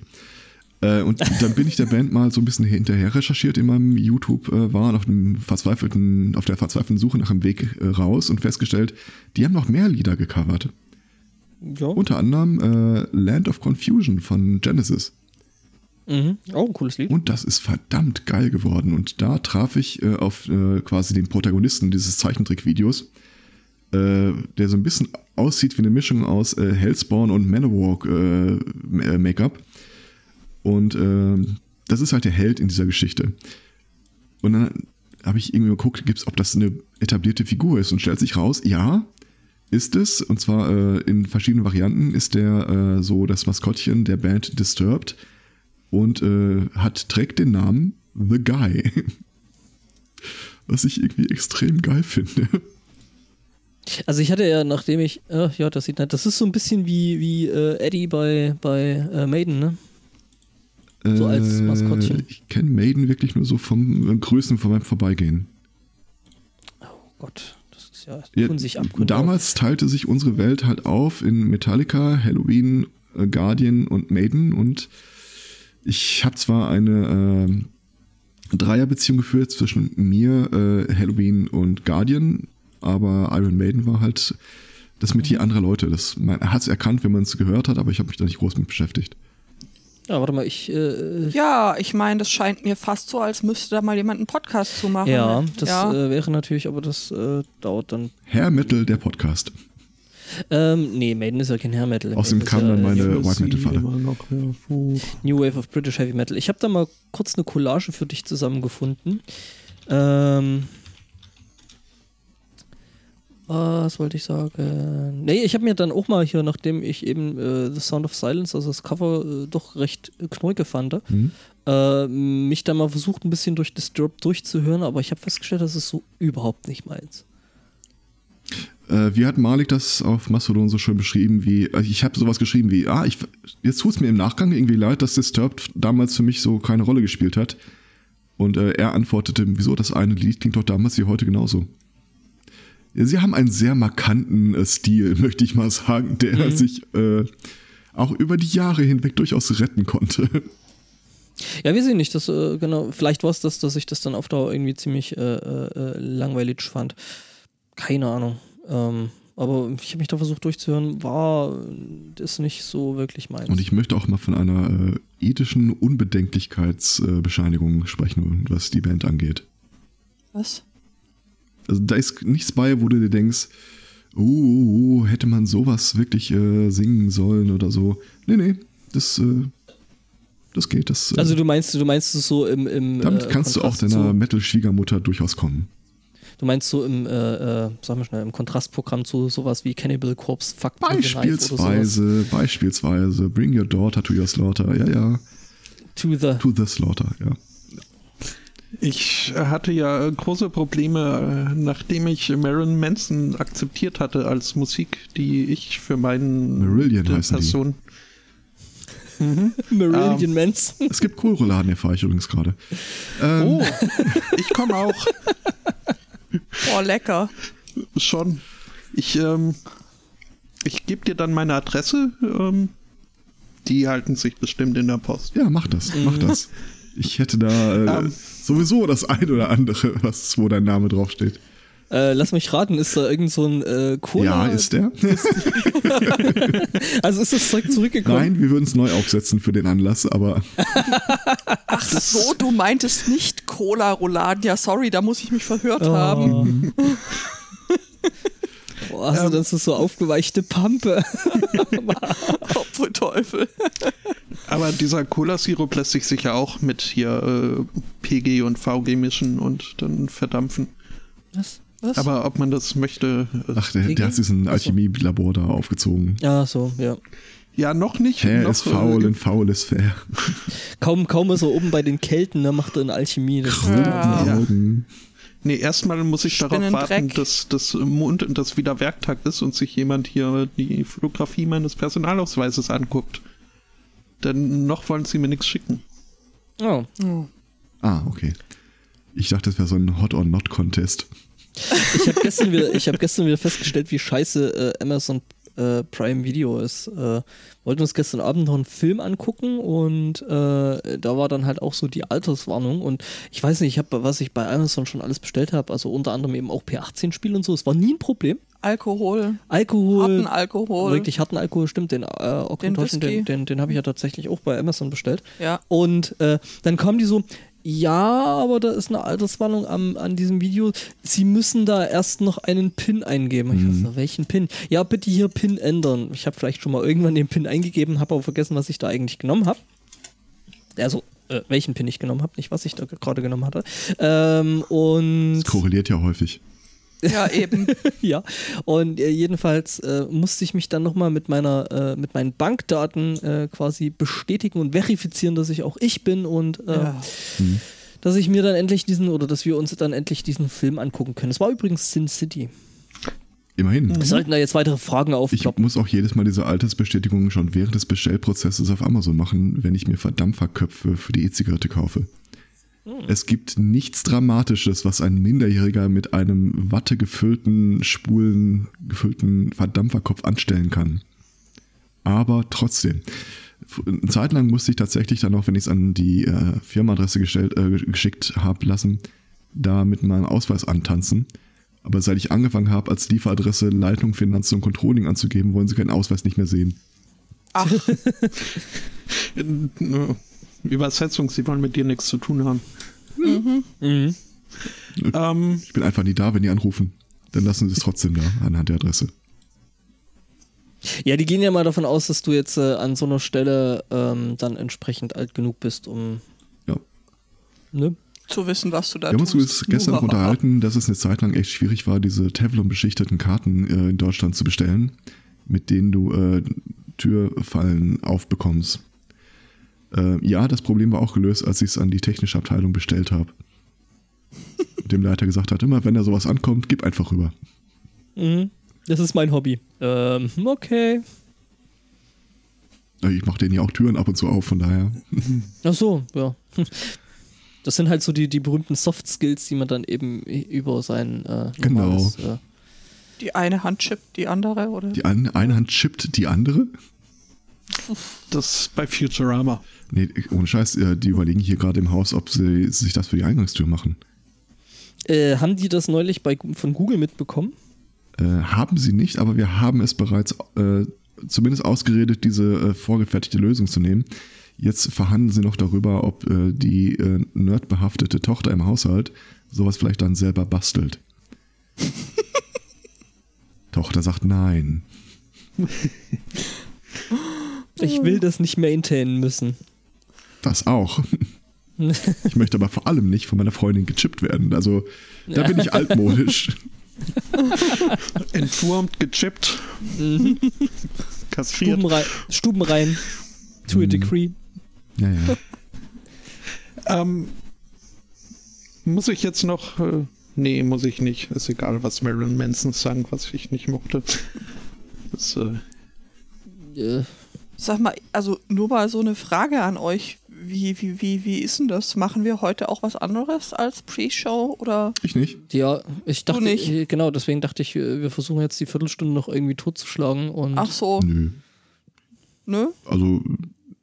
Äh, und dann bin ich der Band mal so ein bisschen hinterher recherchiert in meinem YouTube-Wahn, auf, verzweifelten, auf der verzweifelten Suche nach einem Weg äh, raus und festgestellt, die haben noch mehr Lieder gecovert. Ja. Unter anderem äh, Land of Confusion von Genesis. Mhm. Auch ein cooles Lied. Und das ist verdammt geil geworden. Und da traf ich äh, auf äh, quasi den Protagonisten dieses Zeichentrickvideos, äh, der so ein bisschen aussieht wie eine Mischung aus äh, Hellspawn und Manowar äh, äh, Make-up. Und äh, das ist halt der Held in dieser Geschichte. Und dann habe ich irgendwie geguckt, gibt's, ob das eine etablierte Figur ist und stellt sich raus, ja, ist es. Und zwar äh, in verschiedenen Varianten ist der äh, so das Maskottchen der Band Disturbed und äh, hat trägt den Namen The Guy. *laughs* Was ich irgendwie extrem geil finde. Also ich hatte ja, nachdem ich, äh, ja, das sieht nett, das ist so ein bisschen wie, wie äh, Eddie bei, bei äh, Maiden, ne? So als äh, Maskottchen. Ich kenne Maiden wirklich nur so vom äh, Größen von meinem Vorbeigehen. Oh Gott, das ist ja, ja tun sich Abgründe Damals auf. teilte sich unsere Welt halt auf in Metallica, Halloween, äh, Guardian und Maiden und ich habe zwar eine Dreierbeziehung geführt zwischen mir, Halloween und Guardian, aber Iron Maiden war halt das Metier anderer Leute. Das, man hat es erkannt, wenn man es gehört hat, aber ich habe mich da nicht groß mit beschäftigt. Ja, warte mal, ich. Äh, ja, ich meine, das scheint mir fast so, als müsste da mal jemand einen Podcast zu machen. Ja, das ja. Äh, wäre natürlich, aber das äh, dauert dann. Herr Metal, der Podcast. Ähm, nee, Maiden ist ja kein Hair Metal. Außerdem kam dann meine White Metal Falle. New Wave of British Heavy Metal. Ich habe da mal kurz eine Collage für dich zusammengefunden. Ähm, was wollte ich sagen? Nee, ich habe mir dann auch mal hier, nachdem ich eben äh, The Sound of Silence, also das Cover, äh, doch recht knorke fand, mhm. äh, mich da mal versucht, ein bisschen durch Disturbed durchzuhören, aber ich habe festgestellt, das ist so überhaupt nicht meins. Äh, wie hat Malik das auf Mastodon so schön beschrieben, wie, also ich habe sowas geschrieben wie, ah, ich, jetzt tut es mir im Nachgang irgendwie leid, dass Disturbed damals für mich so keine Rolle gespielt hat. Und äh, er antwortete, wieso, das eine Lied klingt doch damals wie heute genauso. Sie haben einen sehr markanten äh, Stil, *laughs* möchte ich mal sagen, der mhm. sich äh, auch über die Jahre hinweg durchaus retten konnte. Ja, wir sehen nicht, dass, äh, genau, vielleicht war es das, dass ich das dann auf Dauer irgendwie ziemlich äh, äh, langweilig fand. Keine Ahnung. Ähm, aber ich habe mich da versucht durchzuhören, war das nicht so wirklich meins. Und ich möchte auch mal von einer äh, ethischen Unbedenklichkeitsbescheinigung sprechen, was die Band angeht. Was? Also da ist nichts bei, wo du dir denkst, oh, oh, oh hätte man sowas wirklich äh, singen sollen oder so. Nee, nee, das, äh, das geht. Das, äh, also du meinst, du meinst es so im, im Damit kannst Kontrast du auch deiner Metal-Schwiegermutter durchaus kommen. Du meinst so im, äh, äh, sag mal schnell, im Kontrastprogramm zu sowas wie Cannibal Corpse, Fuck Beispielsweise, beispielsweise, Bring Your Daughter to Your Slaughter, ja, ja. To the, to the Slaughter, ja. Ich hatte ja große Probleme, äh, nachdem ich Marilyn Manson akzeptiert hatte als Musik, die ich für meinen Marillion Person. Mhm. Marillion ähm, Manson. Es gibt Kohlrouladen, erfahre ich übrigens gerade. Ähm. Oh, ich komme auch. Boah, lecker. Schon. Ich, ähm, ich gebe dir dann meine Adresse. Ähm, die halten sich bestimmt in der Post. Ja, mach das, mach das. Ich hätte da äh, um, ähm. Sowieso das ein oder andere, was, wo dein Name draufsteht. Äh, lass mich raten, ist da irgend so ein äh, Cola? Ja, ist der. *laughs* also ist das Zeug zurückgekommen? Nein, wir würden es neu aufsetzen für den Anlass, aber. Ach so, du meintest nicht Cola-Rouladen. Ja, sorry, da muss ich mich verhört oh. haben. *laughs* Boah, also das ist so aufgeweichte Pampe. *laughs* Obwohl Teufel. Aber dieser Cola-Sirup lässt sich sicher auch mit hier äh, PG und VG mischen und dann verdampfen. Was? Was? Aber ob man das möchte. Äh, Ach, der, der hat sich ein Alchemielabor da aufgezogen. Ja, so, ja. Ja, noch nicht. Fair noch, ist faul äh, und faul ist fair. Kaum, kaum ist er oben bei den Kelten, da macht er eine Alchemie. Das ja. ja. Nee, erstmal muss ich darauf warten, dass das Mond und das wieder Werktag ist und sich jemand hier die Fotografie meines Personalausweises anguckt. Denn noch wollen sie mir nichts schicken. Oh. oh. Ah, okay. Ich dachte, das wäre so ein Hot or Not Contest. Ich habe gestern, wieder, hab gestern wieder festgestellt, wie scheiße äh, Amazon äh, Prime Video ist. Äh, wollten uns gestern Abend noch einen Film angucken und äh, da war dann halt auch so die Alterswarnung und ich weiß nicht, ich habe, was ich bei Amazon schon alles bestellt habe, also unter anderem eben auch P18-Spiele und so, es war nie ein Problem. Alkohol. Alkohol. Harten Alkohol. Wirklich harten Alkohol, stimmt. Den äh, Oxycontin, den, den, den habe ich ja tatsächlich auch bei Amazon bestellt. Ja. Und äh, dann kamen die so, ja, aber da ist eine Alterswarnung am, an diesem Video. Sie müssen da erst noch einen PIN eingeben. Ich mhm. weiß welchen PIN? Ja, bitte hier PIN ändern. Ich habe vielleicht schon mal irgendwann den PIN eingegeben, habe aber vergessen, was ich da eigentlich genommen habe. Also, äh, welchen PIN ich genommen habe, nicht was ich da gerade genommen hatte. Ähm, und das korreliert ja häufig. Ja, eben. *laughs* ja. Und äh, jedenfalls äh, musste ich mich dann nochmal mit meiner, äh, mit meinen Bankdaten äh, quasi bestätigen und verifizieren, dass ich auch ich bin und äh, ja. mhm. dass ich mir dann endlich diesen oder dass wir uns dann endlich diesen Film angucken können. Es war übrigens Sin City. Immerhin. Mhm. Sollten da jetzt weitere Fragen aufploppen. Ich muss auch jedes Mal diese Altersbestätigung schon während des Bestellprozesses auf Amazon machen, wenn ich mir Verdampferköpfe für die E-Zigarette kaufe. Hm. Es gibt nichts Dramatisches, was ein Minderjähriger mit einem wattegefüllten, spulen, gefüllten Verdampferkopf anstellen kann. Aber trotzdem. Eine Zeit lang musste ich tatsächlich dann auch, wenn ich es an die äh, Firmenadresse gestellt, äh, geschickt habe lassen, da mit meinem Ausweis antanzen. Aber seit ich angefangen habe, als Lieferadresse Leitung, Finanz und Controlling anzugeben, wollen sie keinen Ausweis nicht mehr sehen. Ach. *laughs* Übersetzung, sie wollen mit dir nichts zu tun haben. Mhm. Mhm. Ähm, ich bin einfach nie da, wenn die anrufen. Dann lassen sie es trotzdem da, anhand der Adresse. Ja, die gehen ja mal davon aus, dass du jetzt äh, an so einer Stelle ähm, dann entsprechend alt genug bist, um ja. ne? zu wissen, was du da Wir tust. Wir haben uns gestern unterhalten, dass es eine Zeit lang echt schwierig war, diese Teflon-beschichteten Karten äh, in Deutschland zu bestellen, mit denen du äh, Türfallen aufbekommst. Äh, ja, das Problem war auch gelöst, als ich es an die technische Abteilung bestellt habe. *laughs* Dem Leiter gesagt hat, immer wenn da sowas ankommt, gib einfach rüber. Mhm. Das ist mein Hobby. Ähm, okay. Ich mache denen ja auch Türen ab und zu auf, von daher. *laughs* Ach so, ja. *laughs* Das sind halt so die, die berühmten Soft Skills, die man dann eben über sein äh, genau. Äh die eine Hand chippt die andere, oder? Die eine, eine Hand chippt die andere? Das bei Futurama. Nee, ohne Scheiß, äh, die überlegen hier gerade im Haus, ob sie sich das für die Eingangstür machen. Äh, haben die das neulich bei, von Google mitbekommen? Äh, haben sie nicht, aber wir haben es bereits äh, zumindest ausgeredet, diese äh, vorgefertigte Lösung zu nehmen. Jetzt verhandeln sie noch darüber, ob die nerdbehaftete Tochter im Haushalt sowas vielleicht dann selber bastelt. *laughs* Tochter sagt nein. *laughs* Ich will das nicht mehr intänen müssen. Das auch. *laughs* Ich möchte aber vor allem nicht von meiner Freundin gechippt werden. Also da bin ich altmodisch. *laughs* Entwurmt, gechippt. Mhm. Kastriert. Stuben rein, Stuben rein. To a mhm. degree. Ja, ja. ähm, muss ich jetzt noch. Äh, nee, muss ich nicht. Ist egal, was Marilyn Manson sang, was ich nicht mochte. Das, äh, yeah. Sag mal, also nur mal so eine Frage an euch. Wie, wie, wie, wie ist denn das? Machen wir heute auch was anderes als Pre-Show oder? Ich nicht. Ja, ich dachte, nicht. Äh, genau, deswegen dachte ich, wir versuchen jetzt die Viertelstunde noch irgendwie totzuschlagen und. Ach so. Nö. Nö? Also,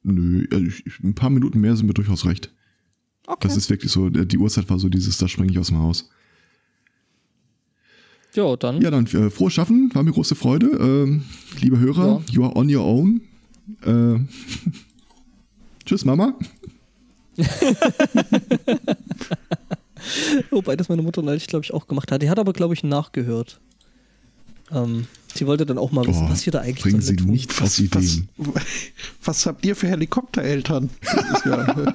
nö. Also ein paar Minuten mehr sind mir durchaus recht. Okay. Das ist wirklich so, die Uhrzeit war so dieses, da springe ich aus dem Haus. Ja, dann. Ja, dann äh, frohes Schaffen, war mir große Freude. Ähm, liebe Hörer, ja. you are on your own. Äh, *laughs* tschüss, Mama. *laughs* Wobei das meine Mutter neulich, glaube ich, auch gemacht hat. Die hat aber, glaube ich, nachgehört. Ähm, sie wollte dann auch mal wissen, oh, was hier da eigentlich bringen Sie tun. nicht was. Was, *laughs* was, habt ihr für Helikoptereltern? ja,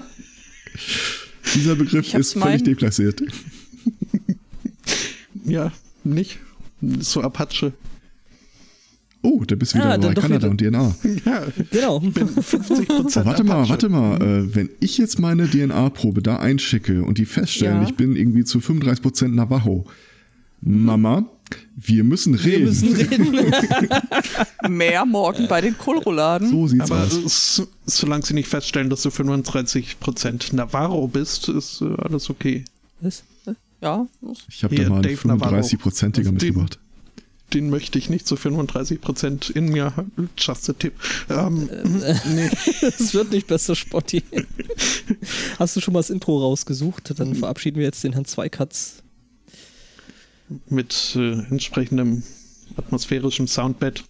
Dieser Begriff ist völlig deklassiert. ja, nicht? So Apache. Oh, da bist du wieder ah, bei Kanada und DNA. *laughs* Ja, genau. Bin *laughs* 50 oh, warte mal, warte mal. Äh, wenn ich jetzt meine DNA-Probe da einschicke und die feststellen, ja. ich bin irgendwie zu 35% Navajo. Mama, wir müssen reden. Wir müssen reden. *laughs* Mehr morgen bei den Kohlrouladen. So sieht's Aber aus. solange sie nicht feststellen, dass du 35% Navarro bist, ist äh, alles okay. Was? Ja. Ich habe da mal einen 35-prozentiger mitgebracht den möchte ich nicht zu 35% in mir. Just a tip. Ähm, äh, nee. *laughs* Es wird nicht besser, Spotti. Hast du schon mal das Intro rausgesucht? Dann verabschieden wir jetzt den Herrn Zweikatz. Mit äh, entsprechendem atmosphärischem Soundbed.